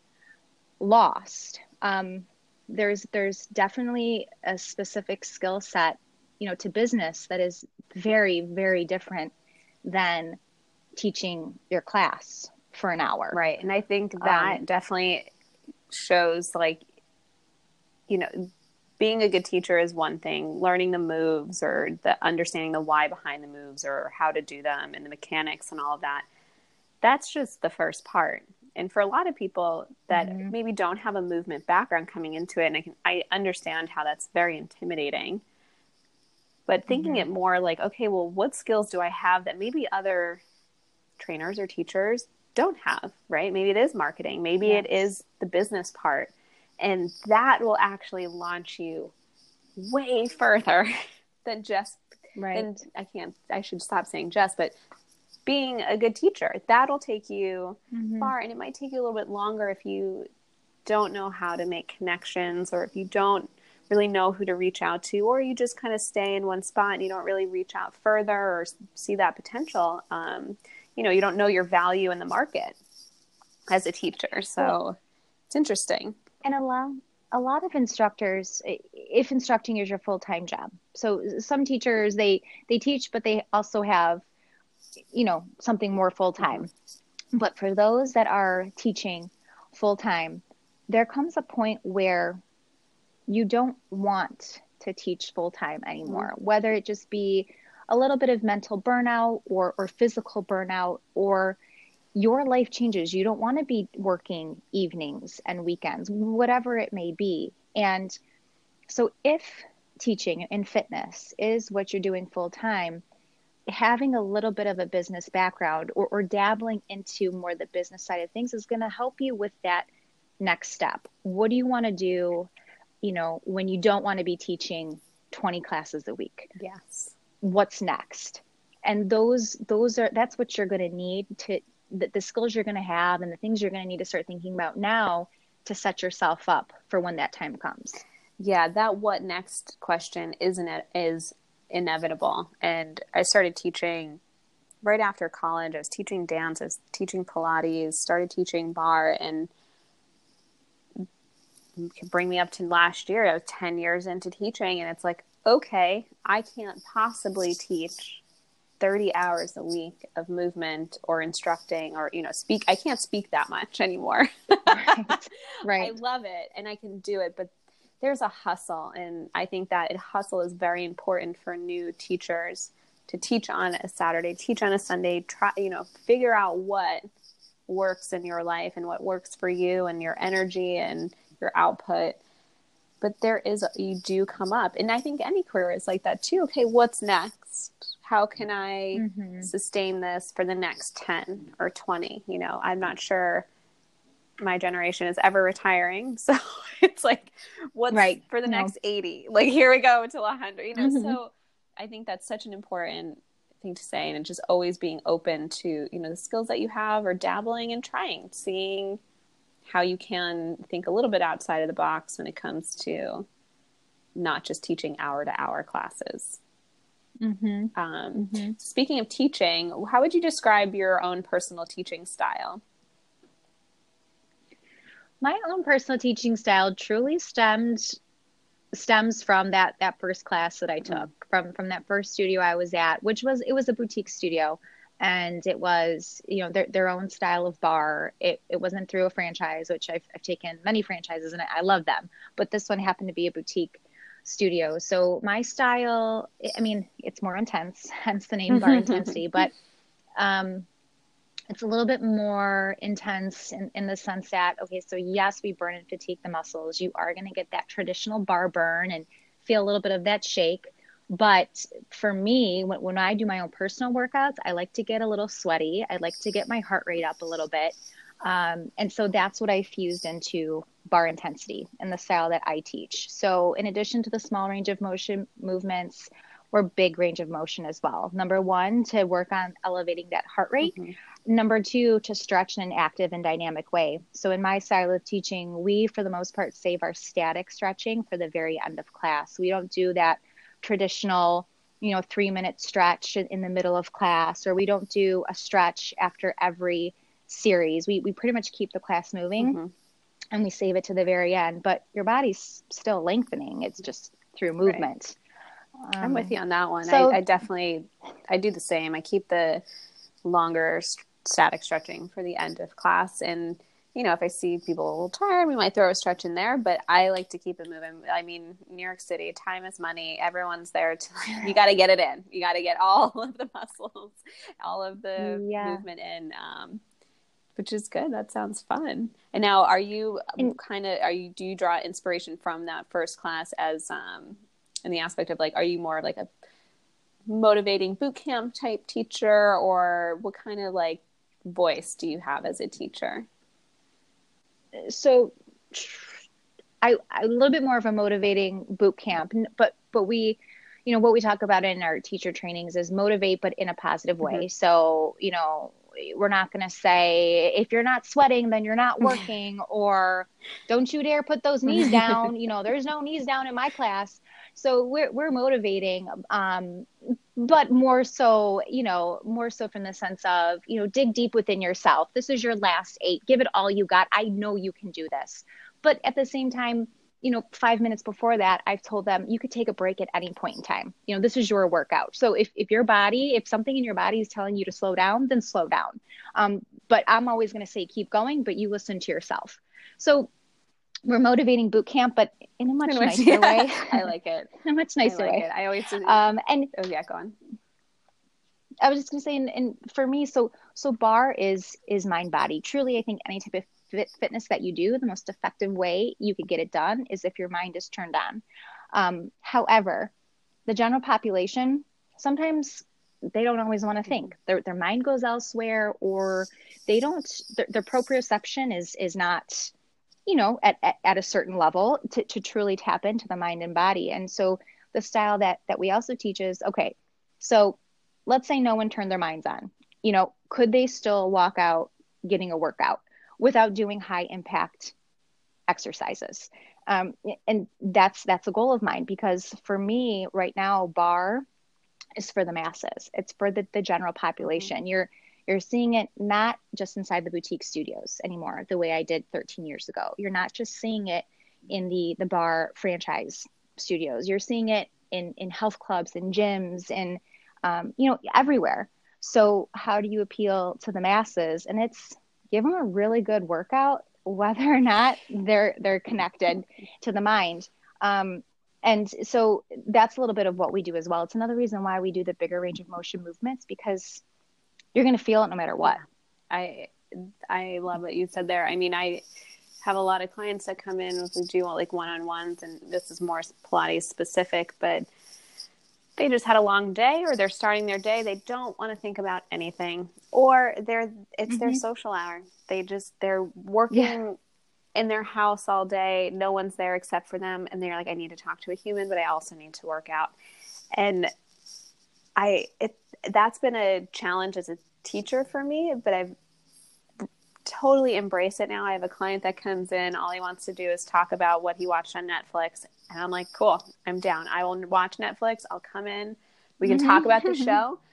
lost. Um, there's, there's definitely a specific skill set, you know, to business that is very, very different than teaching your class for an hour. Right. And I think that um, definitely shows like you know, being a good teacher is one thing, learning the moves or the understanding the why behind the moves or how to do them and the mechanics and all of that. That's just the first part. And for a lot of people that mm-hmm. maybe don't have a movement background coming into it, and I can I understand how that's very intimidating. But thinking mm-hmm. it more like, okay, well, what skills do I have that maybe other trainers or teachers don't have, right? Maybe it is marketing, maybe yes. it is the business part and that will actually launch you way further than just right than, i can't i should stop saying just but being a good teacher that'll take you mm-hmm. far and it might take you a little bit longer if you don't know how to make connections or if you don't really know who to reach out to or you just kind of stay in one spot and you don't really reach out further or see that potential um, you know you don't know your value in the market as a teacher. So it's interesting. and a lot a lot of instructors if instructing is your full-time job. So some teachers they they teach but they also have you know something more full-time. But for those that are teaching full-time there comes a point where you don't want to teach full-time anymore mm-hmm. whether it just be a little bit of mental burnout or or physical burnout or your life changes. You don't want to be working evenings and weekends, whatever it may be. And so, if teaching in fitness is what you're doing full time, having a little bit of a business background or, or dabbling into more the business side of things is going to help you with that next step. What do you want to do, you know, when you don't want to be teaching 20 classes a week? Yes. What's next? And those those are that's what you're going to need to the, the skills you're going to have and the things you're going to need to start thinking about now to set yourself up for when that time comes. Yeah, that what next question isn't it is inevitable. And I started teaching right after college. I was teaching dance, I was teaching Pilates, started teaching bar and you can bring me up to last year. I was 10 years into teaching, and it's like, okay, I can't possibly teach 30 hours a week of movement or instructing or you know speak i can't speak that much anymore right. right. i love it and i can do it but there's a hustle and i think that hustle is very important for new teachers to teach on a saturday teach on a sunday try you know figure out what works in your life and what works for you and your energy and your output but there is you do come up and i think any career is like that too okay what's next how can I mm-hmm. sustain this for the next 10 or 20? You know, I'm not sure my generation is ever retiring. So it's like, what's right. for the no. next 80? Like, here we go until 100, you know? Mm-hmm. So I think that's such an important thing to say. And just always being open to, you know, the skills that you have or dabbling and trying, seeing how you can think a little bit outside of the box when it comes to not just teaching hour to hour classes. Mm-hmm. Um, mm-hmm. Speaking of teaching, how would you describe your own personal teaching style? My own personal teaching style truly stemmed stems from that that first class that I took mm-hmm. from from that first studio I was at, which was it was a boutique studio, and it was you know their their own style of bar It it wasn't through a franchise, which I've, I've taken many franchises and I, I love them, but this one happened to be a boutique studio. So my style, I mean, it's more intense, hence the name bar Intensity, but um, it's a little bit more intense in, in the sense that, okay, so yes, we burn and fatigue the muscles. You are going to get that traditional bar burn and feel a little bit of that shake. But for me, when, when I do my own personal workouts, I like to get a little sweaty. I like to get my heart rate up a little bit. Um, and so that's what I fused into bar intensity and the style that I teach. So, in addition to the small range of motion movements, or big range of motion as well. Number one, to work on elevating that heart rate. Mm-hmm. Number two, to stretch in an active and dynamic way. So, in my style of teaching, we, for the most part, save our static stretching for the very end of class. We don't do that traditional, you know, three minute stretch in the middle of class, or we don't do a stretch after every series. We, we pretty much keep the class moving. Mm-hmm and we save it to the very end. But your body's still lengthening. It's just through movement. Right. Um, I'm with you on that one. So, I, I, definitely, I do the same. I keep the longer static stretching for the end of class, and you know, if I see people a little tired, we might throw a stretch in there, but I like to keep it moving. I mean, New York City, time is money. Everyone's there to, you got to get it in. You got to get all of the muscles, all of the yeah. movement in. Um, which is good. That sounds fun. And now, are you kind of are you do you draw inspiration from that first class as um, in the aspect of like, are you more like a motivating boot camp type teacher, or what kind of like voice do you have as a teacher? So, I, I a little bit more of a motivating boot camp, but but we you know what we talk about in our teacher trainings is motivate but in a positive way. Mm-hmm. so you know we're not going to say if you're not sweating then you're not working or don't you dare put those knees down. You know there's no knees down in my class so we're we're motivating um, but more so you know more so from the sense of you know dig deep within yourself this is your last eight give it all you got i know you can do this but at the same time you know, five minutes before that, I've told them you could take a break at any point in time. You know, this is your workout. So if, if your body, if something in your body is telling you to slow down, then slow down. Um, but I'm always going to say keep going, but you listen to yourself. So we're motivating boot camp, but in a much in nicer yeah. way. I like it. in a much nicer I like way. It. I always do. Um, and oh yeah, go on. I was just gonna say, and, and for me, so so bar is is mind body. Truly, I think any type of fit, fitness that you do, the most effective way you could get it done is if your mind is turned on. Um, however, the general population sometimes they don't always want to think. Their their mind goes elsewhere, or they don't. Their, their proprioception is is not, you know, at, at, at a certain level to, to truly tap into the mind and body. And so the style that that we also teach is okay. So let's say no one turned their minds on. You know, could they still walk out getting a workout? without doing high impact exercises. Um, and that's that's a goal of mine because for me right now, bar is for the masses. It's for the, the general population. Mm-hmm. You're you're seeing it not just inside the boutique studios anymore, the way I did 13 years ago. You're not just seeing it in the the bar franchise studios. You're seeing it in in health clubs and gyms and um, you know everywhere. So how do you appeal to the masses? And it's give them a really good workout, whether or not they're they're connected to the mind. Um, and so that's a little bit of what we do as well. It's another reason why we do the bigger range of motion movements because you're going to feel it no matter what. I I love what you said there. I mean, I have a lot of clients that come in who do like one-on-ones and this is more Pilates specific, but they just had a long day or they're starting their day they don't want to think about anything or they're it's mm-hmm. their social hour they just they're working yeah. in their house all day no one's there except for them and they're like i need to talk to a human but i also need to work out and i it that's been a challenge as a teacher for me but i've totally embrace it now. I have a client that comes in, all he wants to do is talk about what he watched on Netflix. And I'm like, cool, I'm down. I will watch Netflix. I'll come in. We can mm-hmm. talk about the show.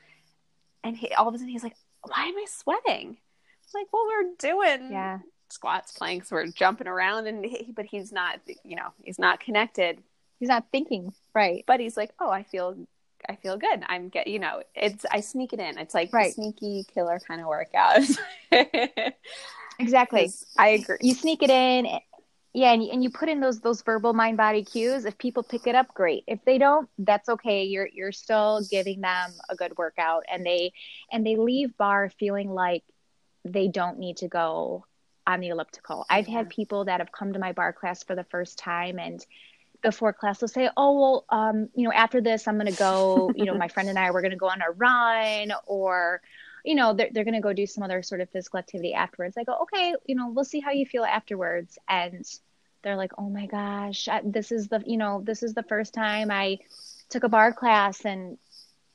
And he, all of a sudden he's like, why am I sweating? I'm like, well, we're doing yeah. squats, planks, we're jumping around. And he, but he's not, you know, he's not connected. He's not thinking. Right. But he's like, oh, I feel I feel good. I'm get you know, it's I sneak it in. It's like right. sneaky killer kind of workout. exactly. I agree. You sneak it in. Eh, yeah, and, and you put in those those verbal mind body cues. If people pick it up, great. If they don't, that's okay. You're you're still giving them a good workout, and they and they leave bar feeling like they don't need to go on the elliptical. I've had people that have come to my bar class for the first time and before class will say, "Oh well, um, you know, after this, I'm going to go. You know, my friend and I we're going to go on a run, or, you know, they're they're going to go do some other sort of physical activity afterwards." I go, "Okay, you know, we'll see how you feel afterwards." And they're like, "Oh my gosh, this is the you know this is the first time I took a bar class and."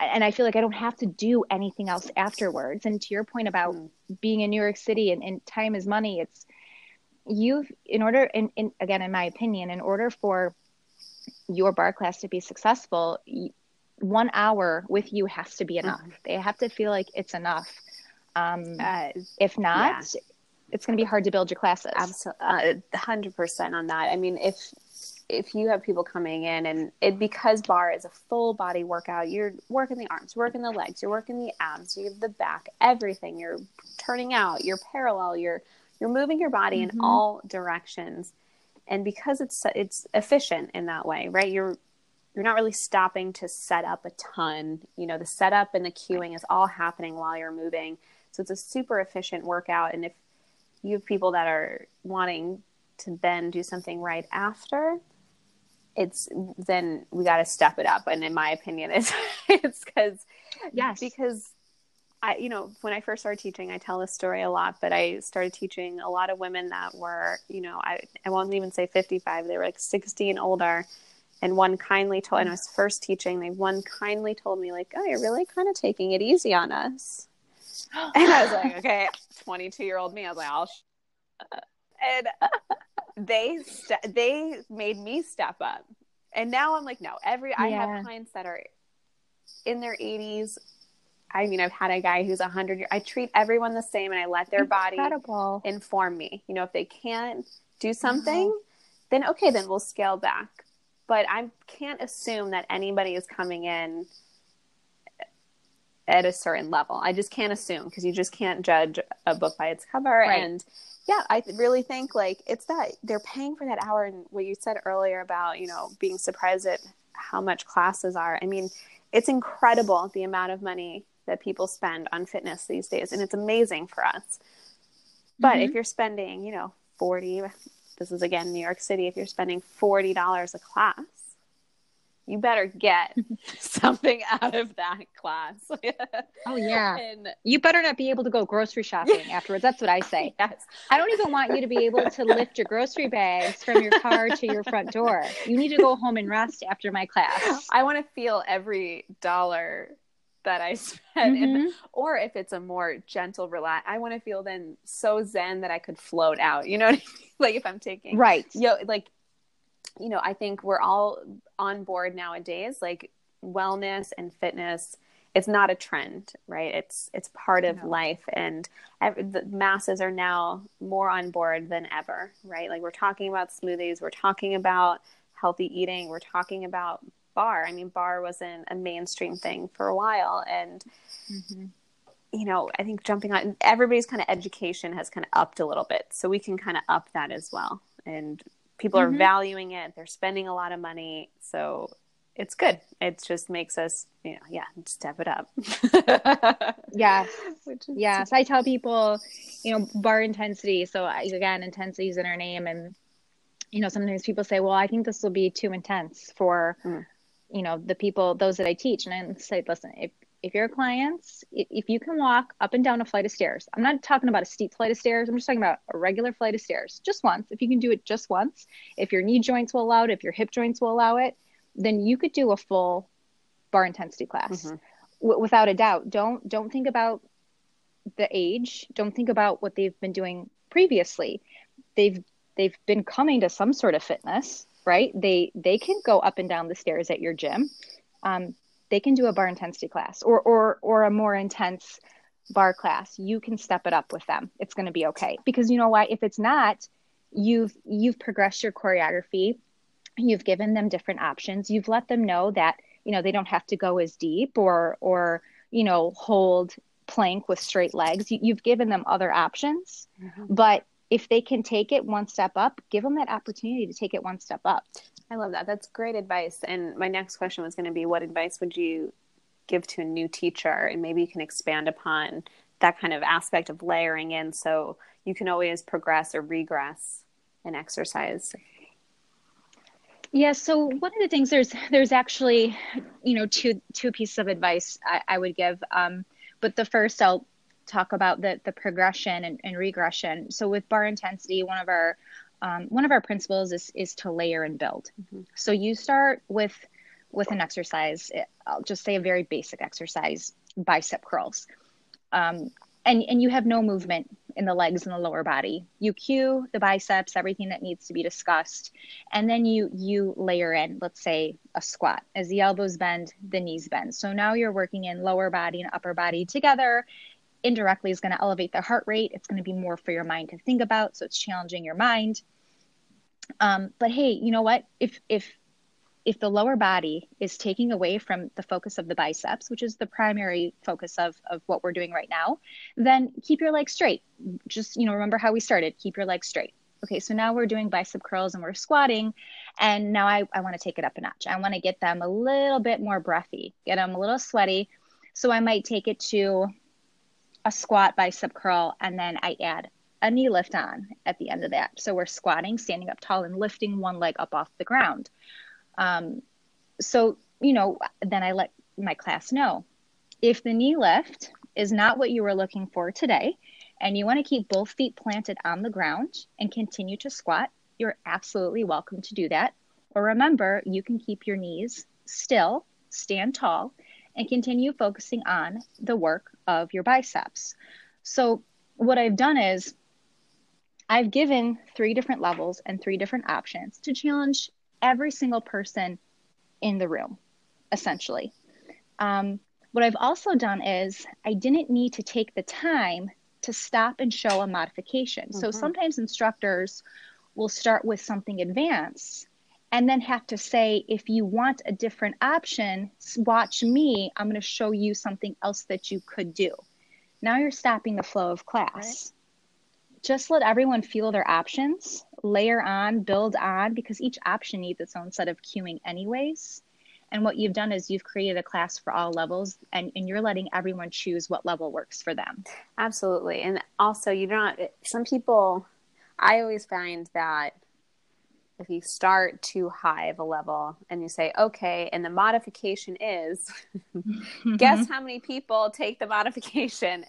And I feel like I don't have to do anything else afterwards. And to your point about mm. being in New York City and, and time is money, it's you've in order in, in again in my opinion in order for your bar class to be successful, one hour with you has to be enough. Mm-hmm. They have to feel like it's enough. Um, uh, if not, yeah. it's going to be hard to build your classes. Absolutely, uh, hundred percent on that. I mean, if if you have people coming in and it because bar is a full body workout, you're working the arms, working the legs, you're working the abs, you have the back, everything. You're turning out, you're parallel, you're you're moving your body Mhm. in all directions and because it's it's efficient in that way right? You're you're not really stopping to set up a ton. You know the setup and the cueing is all happening while you're moving. So it's a super efficient workout. And if you have people that are wanting to then do something right after it's then we got to step it up. And in my opinion it's it's because Yes. because I, you know, when I first started teaching, I tell this story a lot, but I started teaching a lot of women that were, you know, I, I won't even say 55, they were like 60 and older. And one kindly told, and I was first teaching, they one kindly told me, like, oh, you're really kind of taking it easy on us. And I was like, okay, 22 year old me, I was like, I'll, sh-. and they, st- they made me step up. And now I'm like, no, every, I have clients that are in their 80s. I mean, I've had a guy who's a 100 years. I treat everyone the same and I let their body Incredible. inform me. You know, if they can't do something, then okay, then we'll scale back. But I can't assume that anybody is coming in at a certain level. I just can't assume because you just can't judge a book by its cover. Right. And yeah, I really think like it's that they're paying for that hour. And what you said earlier about, you know, being surprised at how much classes are. I mean, it's incredible the amount of money that people spend on fitness these days. And it's amazing for us. But Mhm. if you're spending, you know, 40, this is again New York City, if you're spending $40 a class, you better get something out of that class. Oh yeah. and You better not be able to go grocery shopping afterwards. That's what I say. yes, I don't even want you to be able to lift your grocery bags from your car to your front door. You need to go home and rest after my class. I want to feel every dollar that I spend. And, Mhm. or if it's a more gentle relax, I want to feel then so zen that I could float out. You know what I mean? Like if I'm taking Right. yo like you know i think we're all on board nowadays like wellness and fitness it's not a trend right it's it's part of No. life and the masses are now more on board than ever right like we're talking about smoothies we're talking about healthy eating we're talking about bar i mean bar wasn't a mainstream thing for a while and Mhm. you know i think jumping on everybody's kind of education has kind of upped a little bit so we can kind of up that as well and people are Mhm. valuing it they're spending a lot of money so it's good it just makes us you know yeah step it up yeah. Which is- Yes. I tell people, you know, bar intensity. So again, intensity is in our name. And, you know, sometimes people say, well, I think this will be too intense for, Mm. You know, the people, those that I teach. And I say, listen, if, if your clients, if, you can walk up and down a flight of stairs, I'm not talking about a steep flight of stairs. I'm just talking about a regular flight of stairs, just once. If you can do it just once, if your knee joints will allow it, if your hip joints will allow it, then you could do a full bar intensity class Mhm. w- without a doubt. Don't don't think about the age. Don't think about what they've been doing previously. They've they've been coming to some sort of fitness, right? They they can go up and down the stairs at your gym. Um, they can do a bar intensity class or or or a more intense bar class. You can step it up with them. It's going to be okay because you know what? If it's not, you've you've progressed your choreography. You've given them different options. You've let them know that you know they don't have to go as deep or or you know hold plank with straight legs. You, you've given them other options, Mhm. but if they can take it one step up, give them that opportunity to take it one step up. i love that that's great advice and my next question was going to be what advice would you give to a new teacher and maybe you can expand upon that kind of aspect of layering in so you can always progress or regress in exercise Yeah, so one of the things there's there's actually, you know, two two pieces of advice I, I would give. Um, but the first I'll talk about the the progression and, and regression. So with bar intensity, one of our um, one of our principles is is to layer and build. Mhm. So you start with with an exercise. I'll just say a very basic exercise, bicep curls. Um, and and you have no movement in the legs and the lower body. You cue the biceps, everything that needs to be discussed, and then you you layer in, let's say, a squat. As the elbows bend, the knees bend. So now you're working in lower body and upper body together. Indirectly is going to elevate the heart rate. It's going to be more for your mind to think about. So it's challenging your mind. Um, but hey, you know what? If if if the lower body is taking away from the focus of the biceps, which is the primary focus of, of what we're doing right now, then keep your legs straight. Just, you know, remember how we started, keep your legs straight. Okay, so now we're doing bicep curls and we're squatting. And now I, I want to take it up a notch. I want to get them a little bit more breathy, get them a little sweaty. So I might take it to a squat bicep curl and then I add a knee lift on at the end of that. So we're squatting, standing up tall, and lifting one leg up off the ground. Um, so, you know, then I let my class know if the knee lift is not what you were looking for today, and you want to keep both feet planted on the ground and continue to squat, you're absolutely welcome to do that. Or remember, you can keep your knees still, stand tall, and continue focusing on the work of your biceps. So, what I've done is I've given three different levels and three different options to challenge every single person in the room, essentially. Um, what I've also done is I didn't need to take the time to stop and show a modification. Mm-hmm. So sometimes instructors will start with something advanced and then have to say, if you want a different option, watch me. I'm going to show you something else that you could do. Now you're stopping the flow of class. Right. Just let everyone feel their options layer on, build on, because each option needs its own set of cueing, anyways. And what you've done is you've created a class for all levels and, and you're letting everyone choose what level works for them. Absolutely. And also, you're not, some people, I always find that if you start too high of a level and you say, okay, and the modification is, guess how many people take the modification?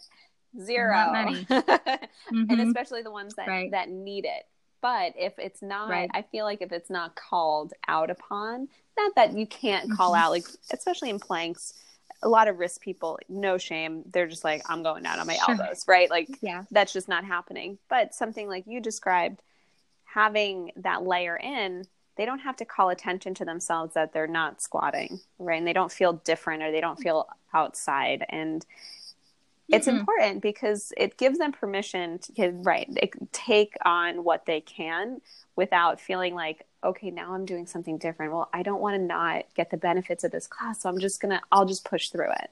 Zero. mm-hmm. And especially the ones that, right. that need it. But if it's not, right. I feel like if it's not called out upon, not that you can't call out, like, especially in planks, a lot of risk people, no shame. They're just like, I'm going down on my sure. elbows, right? Like, yeah. that's just not happening. But something like you described, having that layer in, they don't have to call attention to themselves that they're not squatting, right? And they don't feel different or they don't feel outside. And it's mm-hmm. important because it gives them permission to right take on what they can without feeling like okay now i'm doing something different well i don't want to not get the benefits of this class so i'm just gonna i'll just push through it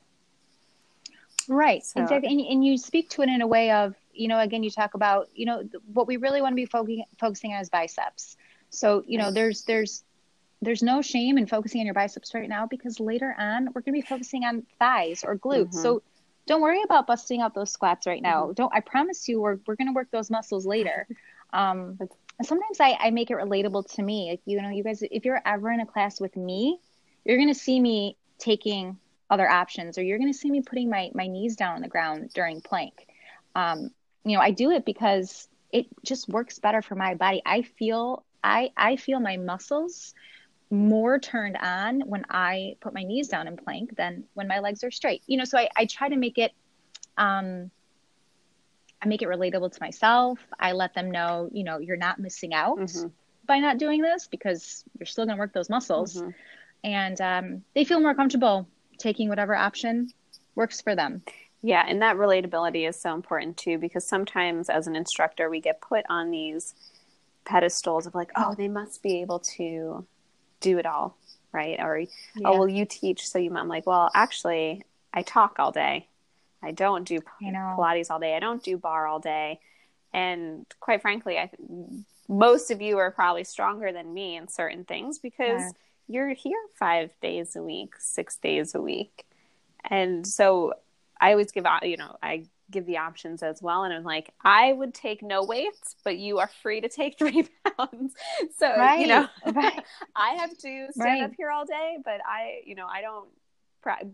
right so. exactly and, and you speak to it in a way of you know again you talk about you know what we really want to be focusing focusing on is biceps so you know there's there's there's no shame in focusing on your biceps right now because later on we're going to be focusing on thighs or glutes mm-hmm. so don't worry about busting out those squats right now. Mm-hmm. Don't I promise you we're we're gonna work those muscles later. Um, sometimes I, I make it relatable to me. Like you know, you guys, if you're ever in a class with me, you're gonna see me taking other options, or you're gonna see me putting my my knees down on the ground during plank. Um, you know, I do it because it just works better for my body. I feel I I feel my muscles more turned on when I put my knees down in plank than when my legs are straight. You know, so I, I try to make it um I make it relatable to myself. I let them know, you know, you're not missing out mm-hmm. by not doing this because you're still gonna work those muscles. Mm-hmm. And um, they feel more comfortable taking whatever option works for them. Yeah, and that relatability is so important too because sometimes as an instructor we get put on these pedestals of like, oh, they must be able to do it all, right? Or, oh, yeah. oh, well, you teach, so you. I'm like, well, actually, I talk all day. I don't do you know. Pilates all day. I don't do bar all day. And quite frankly, I most of you are probably stronger than me in certain things because yeah. you're here five days a week, six days a week. And so I always give you know, I give the options as well. And I'm like, I would take no weights, but you are free to take three pounds. So, right. you know, right. I have to stand right. up here all day, but I, you know, I don't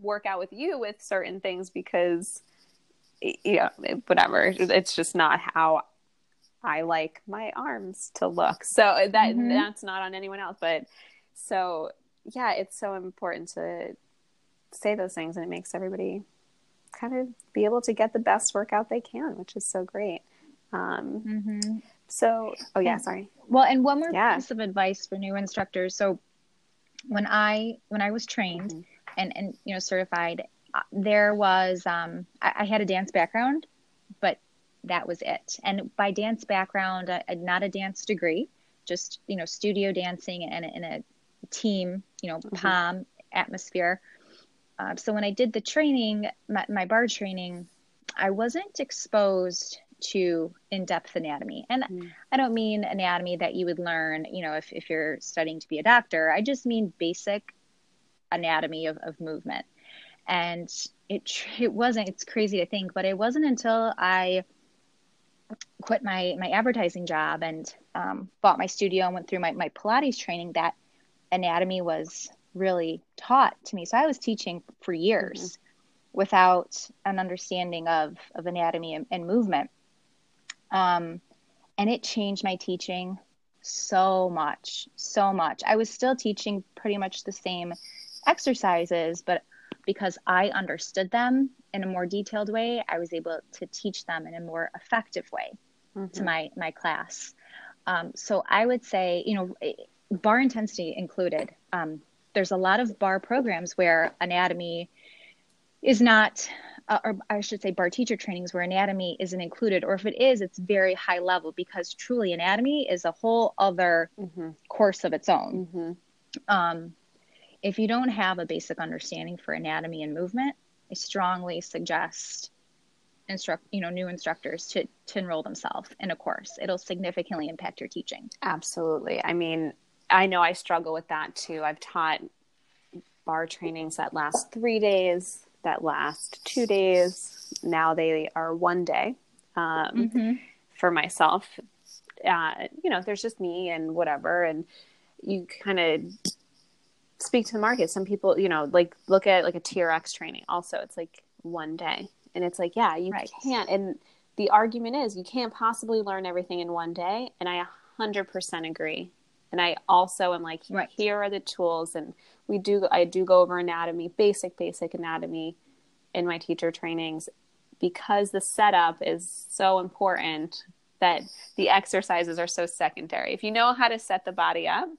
work out with you with certain things because, you know, whatever. It's just not how I like my arms to look. So that mm-hmm. that's not on anyone else. But so, yeah, it's so important to say those things and it makes everybody kind of be able to get the best workout they can, which is so great. Um, mm-hmm. So, oh yeah, sorry. Well, and one more yeah. piece of advice for new instructors. So, when I when I was trained mm-hmm. and and you know certified, uh, there was um, I, I, had a dance background, but that was it. And by dance background, uh, not a dance degree, just you know studio dancing and in a team, you know, mm-hmm. POM atmosphere. Uh, so when I did the training, my, my bar training, I wasn't exposed to in-depth anatomy. And mm. i don't mean anatomy that you would learn you know if, if you're studying to be a doctor. I just mean basic anatomy of, of movement. And it it wasn't it's crazy to think but it wasn't until i quit my my advertising job and um, bought my studio and went through my, my pilates training that anatomy was really taught to me so i was teaching for years mm-hmm. without an understanding of of anatomy and, and movement um, and it changed my teaching so much, so much. I was still teaching pretty much the same exercises, but because I understood them in a more detailed way, I was able to teach them in a more effective way mm-hmm. to my my class. Um, so I would say, you know, bar intensity included. Um, there's a lot of bar programs where anatomy is not uh, or I should say bar teacher trainings where anatomy isn't included, or if it is, it's very high level because truly anatomy is a whole other mm-hmm. course of its own. Mm-hmm. Um, if you don't have a basic understanding for anatomy and movement, I strongly suggest instruct you know new instructors to to enroll themselves in a course. It'll significantly impact your teaching. Absolutely. I mean, I know I struggle with that too. I've taught bar trainings that last three days that last two days. Now they are one day um, mm-hmm. for myself. Uh, you know, there's just me and whatever, and you kind of speak to the market. Some people, you know, like look at like a TRX training. Also, it's like one day, and it's like, yeah, you right. can't. And the argument is, you can't possibly learn everything in one day. And I 100% agree. And I also am like, right. here are the tools, and we do I do go over anatomy, basic basic anatomy in my teacher trainings because the setup is so important that the exercises are so secondary. If you know how to set the body up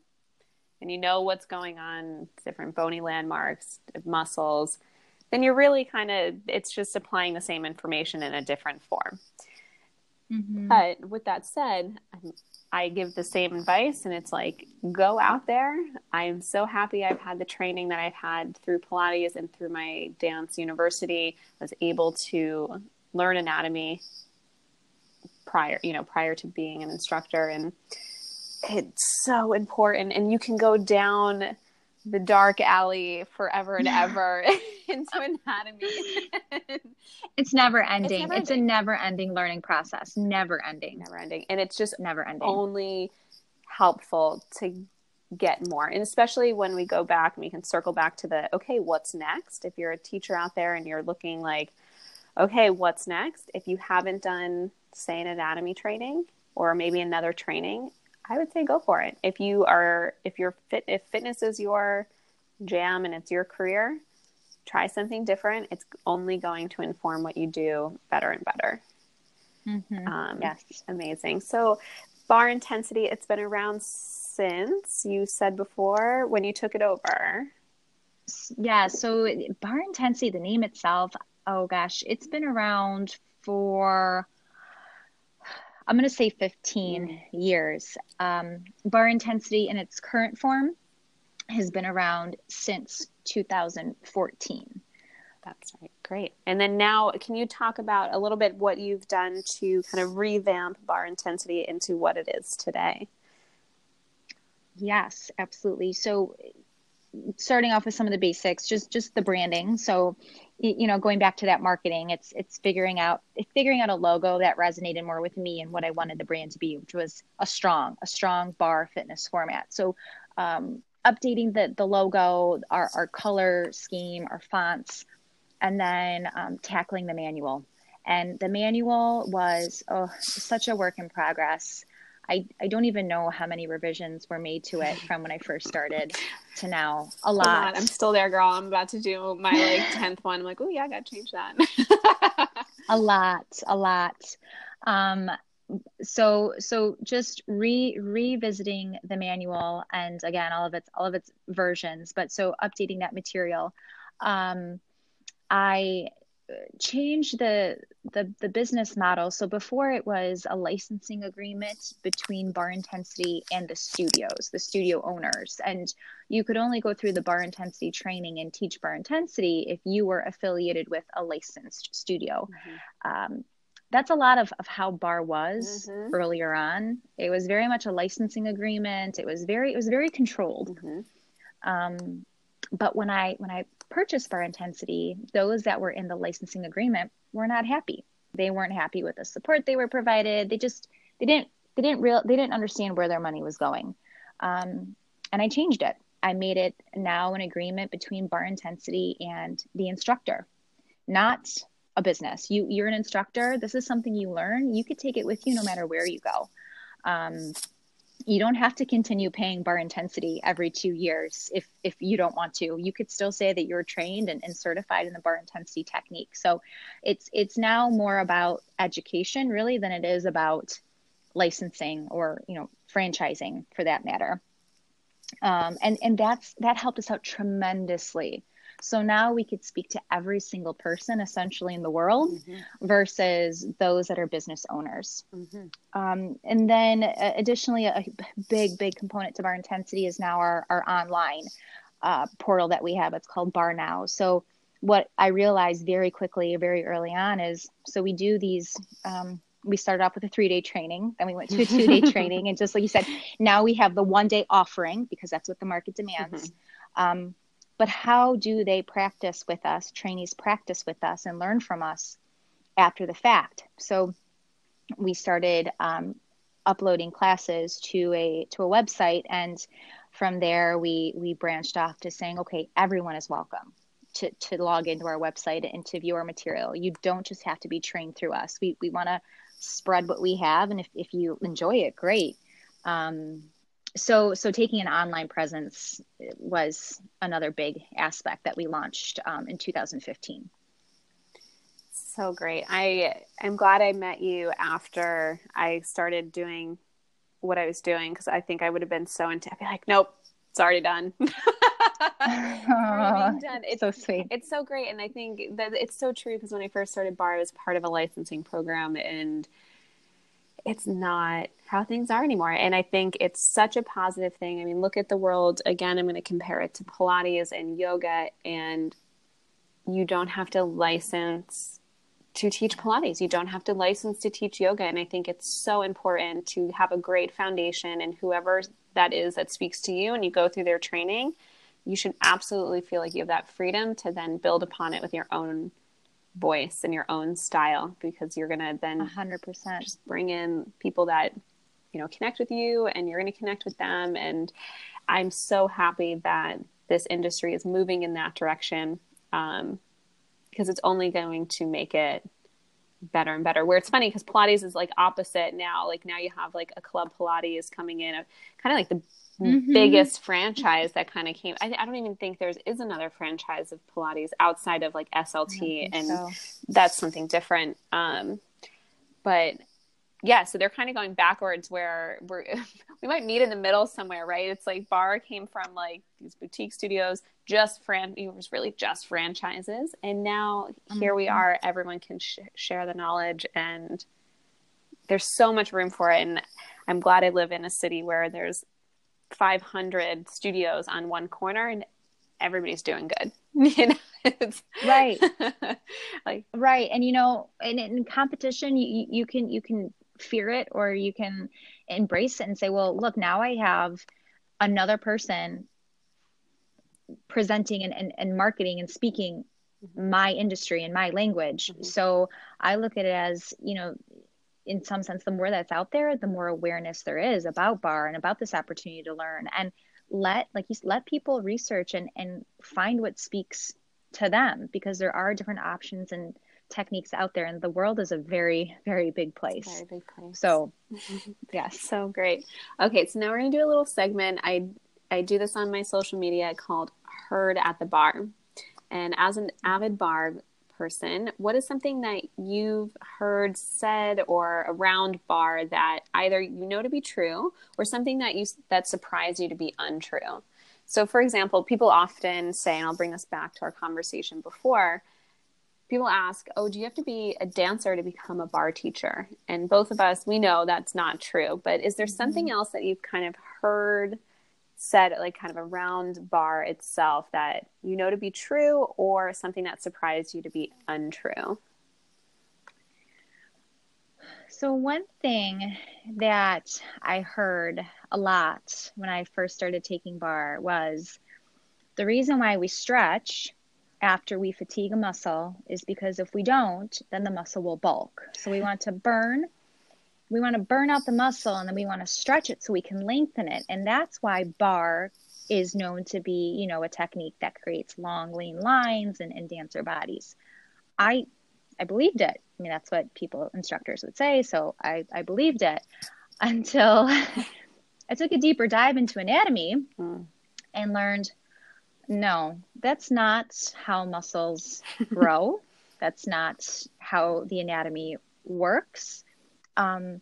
and you know what's going on, different bony landmarks, muscles, then you're really kind of it's just applying the same information in a different form. Mm-hmm. But with that said, I give the same advice, and it's like, go out there. I am so happy I've had the training that I've had through Pilates and through my dance university. I was able to learn anatomy prior, you know, prior to being an instructor, and it's so important. And you can go down the dark alley forever and ever into anatomy. it's never ending. It's, never it's ending. a never ending learning process. Never ending. Never ending. And it's just never ending. Only helpful to get more. And especially when we go back and we can circle back to the okay, what's next? If you're a teacher out there and you're looking like, okay, what's next? If you haven't done, say, an anatomy training or maybe another training, I would say go for it. If you are, if you're fit, if fitness is your jam and it's your career, try something different. It's only going to inform what you do better and better. Mm-hmm. Um, yes, amazing. So, bar intensity, it's been around since you said before when you took it over. Yeah. So, bar intensity, the name itself, oh gosh, it's been around for I'm going to say 15 mm. years. Um, bar intensity in its current form has been around since 2014. That's right. Great. And then now, can you talk about a little bit what you've done to kind of revamp bar intensity into what it is today? Yes, absolutely. So, starting off with some of the basics, just just the branding. So, you know going back to that marketing it's it's figuring out figuring out a logo that resonated more with me and what i wanted the brand to be which was a strong a strong bar fitness format. So um, updating the the logo our, our color scheme our fonts and then um, tackling the manual. And the manual was oh such a work in progress. I, I don't even know how many revisions were made to it from when I first started to now. A lot. a lot. I'm still there, girl. I'm about to do my like tenth one. I'm like, oh yeah, I got to change that. a lot, a lot. Um, so so just re revisiting the manual and again all of its all of its versions, but so updating that material. Um, I change the, the the business model. So before it was a licensing agreement between Bar Intensity and the studios, the studio owners, and you could only go through the Bar Intensity training and teach Bar Intensity if you were affiliated with a licensed studio. Mm-hmm. Um, that's a lot of, of how bar was mm-hmm. earlier on it was very much a licensing agreement it was very it was very controlled mm-hmm. um, but when i when i purchased bar intensity those that were in the licensing agreement were not happy they weren't happy with the support they were provided they just they didn't they didn't real they didn't understand where their money was going um, and i changed it i made it now an agreement between bar intensity and the instructor not a business. You you're an instructor. This is something you learn. You could take it with you no matter where you go. Um, you don't have to continue paying bar intensity every two years if if you don't want to. You could still say that you're trained and, and certified in the bar intensity technique. So it's it's now more about education really than it is about licensing or you know franchising for that matter. Um, and and that's that helped us out tremendously so now we could speak to every single person essentially in the world mm-hmm. versus those that are business owners. Mm-hmm. Um, and then uh, additionally, a big, big component to Bar Intensity is now our, our online uh, portal that we have. It's called Bar Now. So what I realized very quickly, very early on is so we do these. Um, we started off with a three day training, then we went to a two day training. And just like you said, now we have the one day offering because that's what the market demands. Mm-hmm. Um, but how do they practice with us trainees practice with us and learn from us after the fact? So we started um, uploading classes to a to a website and from there we we branched off to saying okay everyone is welcome to, to log into our website and to view our material. You don't just have to be trained through us. We, we want to spread what we have and if, if you enjoy it great. Um, so so taking an online presence was another big aspect that we launched um, in 2015 so great i i'm glad i met you after i started doing what i was doing because i think i would have been so into i'd be like nope it's already done done. It's so sweet. It's so great, and I think that it's so true because when I first started bar, I was part of a licensing program, and it's not how things are anymore. And I think it's such a positive thing. I mean, look at the world again. I'm going to compare it to Pilates and yoga, and you don't have to license to teach Pilates. You don't have to license to teach yoga. And I think it's so important to have a great foundation and whoever that is that speaks to you and you go through their training, you should absolutely feel like you have that freedom to then build upon it with your own voice and your own style because you're going to then 100% just bring in people that you know connect with you and you're going to connect with them. And i'm so happy that this industry is moving in that direction um, because it's only going to make it better and better. Where it's funny because pilates is like opposite now. Like now you have like a club pilates coming in kind of like the mm-hmm. biggest franchise that kind of came. I, I, don't even think there's is another franchise of Pilates outside of like SLT, and so. that's something different. Um, but yeah, so they're kind of going backwards where we're we might meet in the middle somewhere, right? It's like bar came from like these boutique studios, just fran it was really just franchises, and now mm-hmm. here we mm-hmm. are. Everyone can sh- share the knowledge, and there's so much room for it. And I'm glad I live in a city where there's 500 studios on one corner and everybody's doing good you know right like right and you know in, in competition you, you can you can fear it or you can embrace it and say well look now i have another person presenting and, and, and marketing and speaking mm-hmm. my industry and my language mm-hmm. so i look at it as you know in some sense, the more that's out there, the more awareness there is about bar and about this opportunity to learn. And let, like you let people research and, and find what speaks to them because there are different options and techniques out there and the world is a very very big place. very big place. So yes. So great. Okay so now we're going to do a little segment. I i do this on my social media called heard at the bar. And as an avid bar person, what is something that you've heard said or around bar that either you know to be true or something that you that surprised you to be untrue? So, for example, people often say, and I'll bring us back to our conversation before, people ask, "Oh, do you have to be a dancer to become a bar teacher?" And both of us, we know that's not true. But is there mm-hmm. something else that you've kind of heard said, like kind of around bar itself, that you know to be true, or something that surprised you to be untrue? So, one thing that I heard a lot when I first started taking bar was the reason why we stretch after we fatigue a muscle is because if we don't, then the muscle will bulk. So, we want to burn. We want to burn out the muscle and then we want to stretch it so we can lengthen it. And that's why bar is known to be, you know, a technique that creates long, lean lines and, and dancer bodies. I I believed it. I mean, that's what people, instructors would say. So I, I believed it until I took a deeper dive into anatomy mm. and learned no, that's not how muscles grow. that's not how the anatomy works. Um,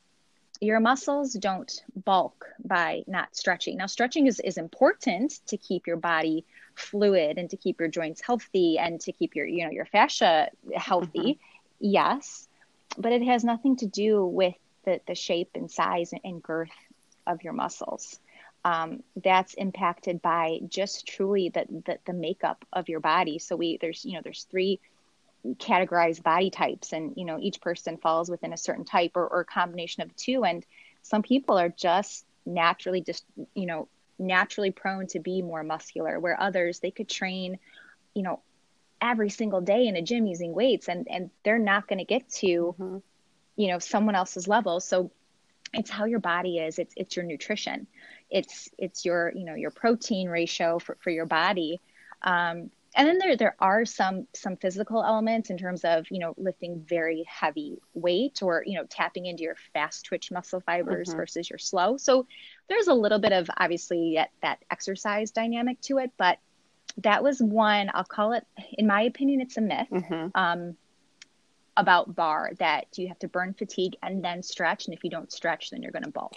your muscles don't bulk by not stretching. Now, stretching is, is important to keep your body fluid and to keep your joints healthy and to keep your you know your fascia healthy mm-hmm. yes but it has nothing to do with the, the shape and size and girth of your muscles um, that's impacted by just truly the, the, the makeup of your body so we there's you know there's three categorized body types and you know each person falls within a certain type or, or combination of two. And some people are just naturally just you know naturally prone to be more muscular where others they could train you know every single day in a gym using weights and and they're not going to get to mm-hmm. you know someone else's level. So it's how your body is. It's it's your nutrition. It's it's your you know your protein ratio for, for your body. Um, and then there there are some some physical elements in terms of you know lifting very heavy weight or you know tapping into your fast twitch muscle fibers mm-hmm. versus your slow so there's a little bit of obviously that, that exercise dynamic to it but that was one i'll call it in my opinion it's a myth mm-hmm. um, about bar that you have to burn fatigue and then stretch and if you don't stretch then you're going to bulk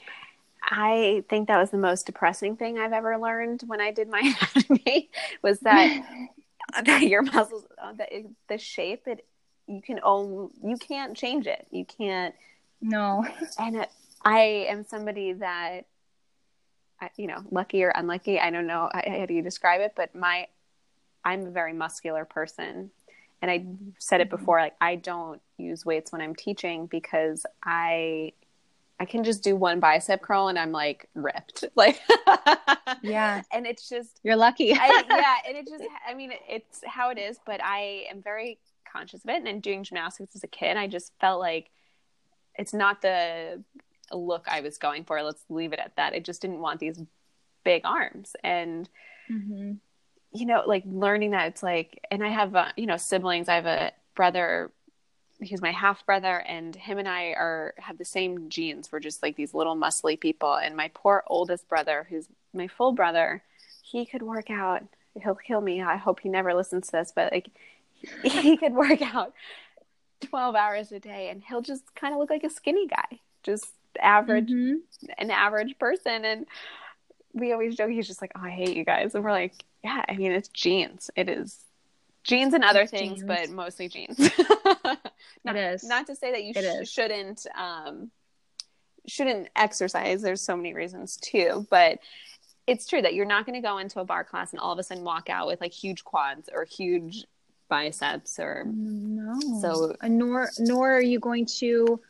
I think that was the most depressing thing I've ever learned when I did my anatomy was that that your muscles uh, the, the shape it you can own you can't change it. You can't no. And it, i am somebody that you know lucky or unlucky i don't know how do you describe it but my i'm a very muscular person. And i said it mm-hmm. before like i don't use weights when i'm teaching because i I can just do one bicep curl and I'm like ripped. Like, yeah. And it's just, you're lucky. I, yeah. And it just, I mean, it's how it is, but I am very conscious of it. And doing gymnastics as a kid, I just felt like it's not the look I was going for. Let's leave it at that. I just didn't want these big arms. And, mm-hmm. you know, like learning that it's like, and I have, uh, you know, siblings. I have a brother he's my half brother and him and I are have the same genes. We're just like these little muscly people. And my poor oldest brother, who's my full brother, he could work out. He'll kill me. I hope he never listens to this, but like he, could work out 12 hours a day and he'll just kind of look like a skinny guy, just average, mm-hmm. an average person. And we always joke, he's just like, Oh, I hate you guys. And we're like, Yeah, I mean, it's genes. It is Genes and other things, genes. but mostly jeans. not, it is. Not to say that you sh- shouldn't um, shouldn't exercise. There's so many reasons too, but it's true that you're not going to go into a bar class and all of a sudden walk out with like huge quads or huge biceps or no. So nor nor are you going to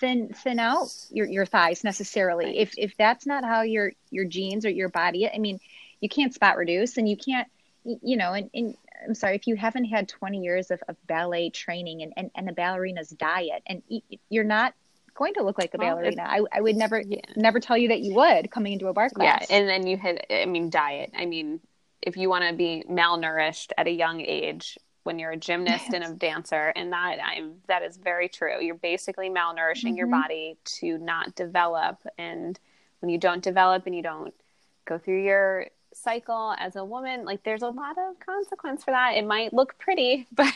thin thin out your, your thighs necessarily. Right. If if that's not how your your genes or your body, I mean, you can't spot reduce and you can't you know, and, and I'm sorry, if you haven't had 20 years of, of ballet training and, and, and a ballerina's diet, and you're not going to look like a well, ballerina. I, I would never, yeah. never tell you that you would coming into a bar class. Yeah. And then you had, I mean, diet. I mean, if you want to be malnourished at a young age, when you're a gymnast yes. and a dancer, and that I'm, that is very true. You're basically malnourishing mm-hmm. your body to not develop. And when you don't develop and you don't go through your cycle as a woman like there's a lot of consequence for that. It might look pretty but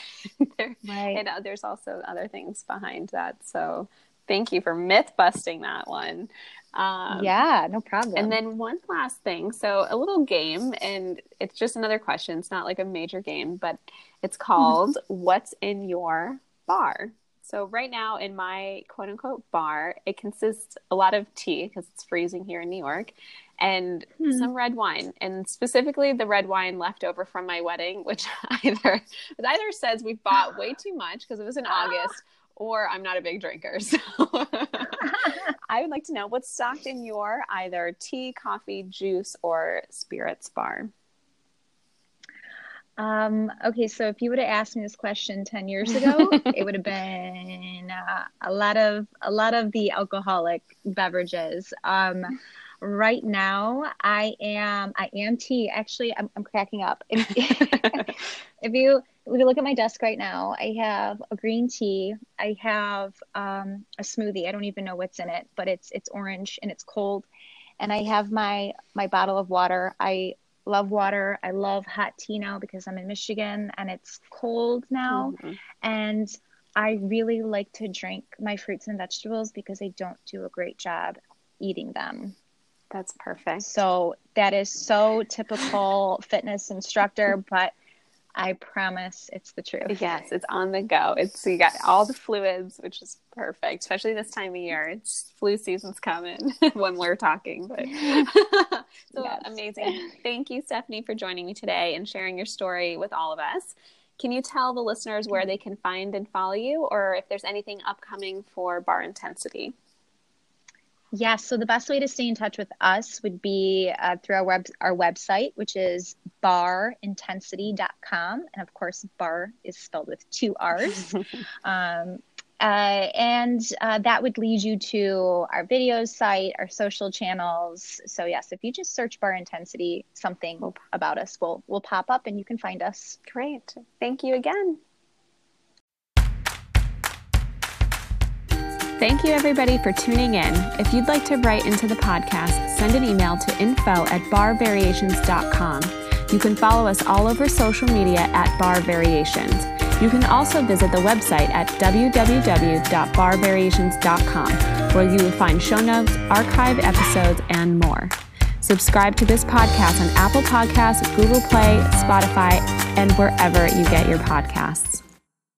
there, right. and, uh, there's also other things behind that. So thank you for myth busting that one. Um, yeah no problem. and then one last thing. So a little game and it's just another question. It's not like a major game but It's called What's in Your Bar. So, right now in my quote unquote bar, it consists a lot of tea because it's freezing here in New York and hmm. some red wine, and specifically the red wine left over from my wedding, which either it either says we bought way too much because it was in August, or I'm not a big drinker. So I would like to know what's stocked in your either tea, coffee, juice, or spirits bar. Um, okay, so if you would have asked me this question 10 years ago, it would have been uh, a lot of a lot of the alcoholic beverages. Um, right now I am I am tea. Actually, I'm, I'm cracking up. If, if you if you look at my desk right now, I have a green tea. I have um, a smoothie. I don't even know what's in it, but it's it's orange and it's cold. And I have my my bottle of water. I love water. I love hot tea now because I'm in Michigan and it's cold now. Mm-hmm. And I really like to drink my fruits and vegetables because I don't do a great job eating them. That's perfect. So that is so typical fitness instructor, but I promise it's the truth. Yes, it's on the go. It's you got all the fluids, which is perfect, especially this time of year. It's flu season's coming when we're talking. But so yes. amazing. Thank you, Stephanie, for joining me today and sharing your story with all of us. Can you tell the listeners where they can find and follow you, or if there's anything upcoming for Bar Intensity? Yes. So the best way to stay in touch with us would be uh, through our web our website, which is barintensity.com, and of course, bar is spelled with two R's. um, uh, and uh, that would lead you to our videos site, our social channels. So yes, if you just search bar intensity, something about us will will pop up, and you can find us. Great. Thank you again. Thank you, everybody, for tuning in. If you'd like to write into the podcast, send an email to info at barvariations.com. You can follow us all over social media at Bar Variations. You can also visit the website at www.barvariations.com, where you will find show notes, archive episodes, and more. Subscribe to this podcast on Apple Podcasts, Google Play, Spotify, and wherever you get your podcasts.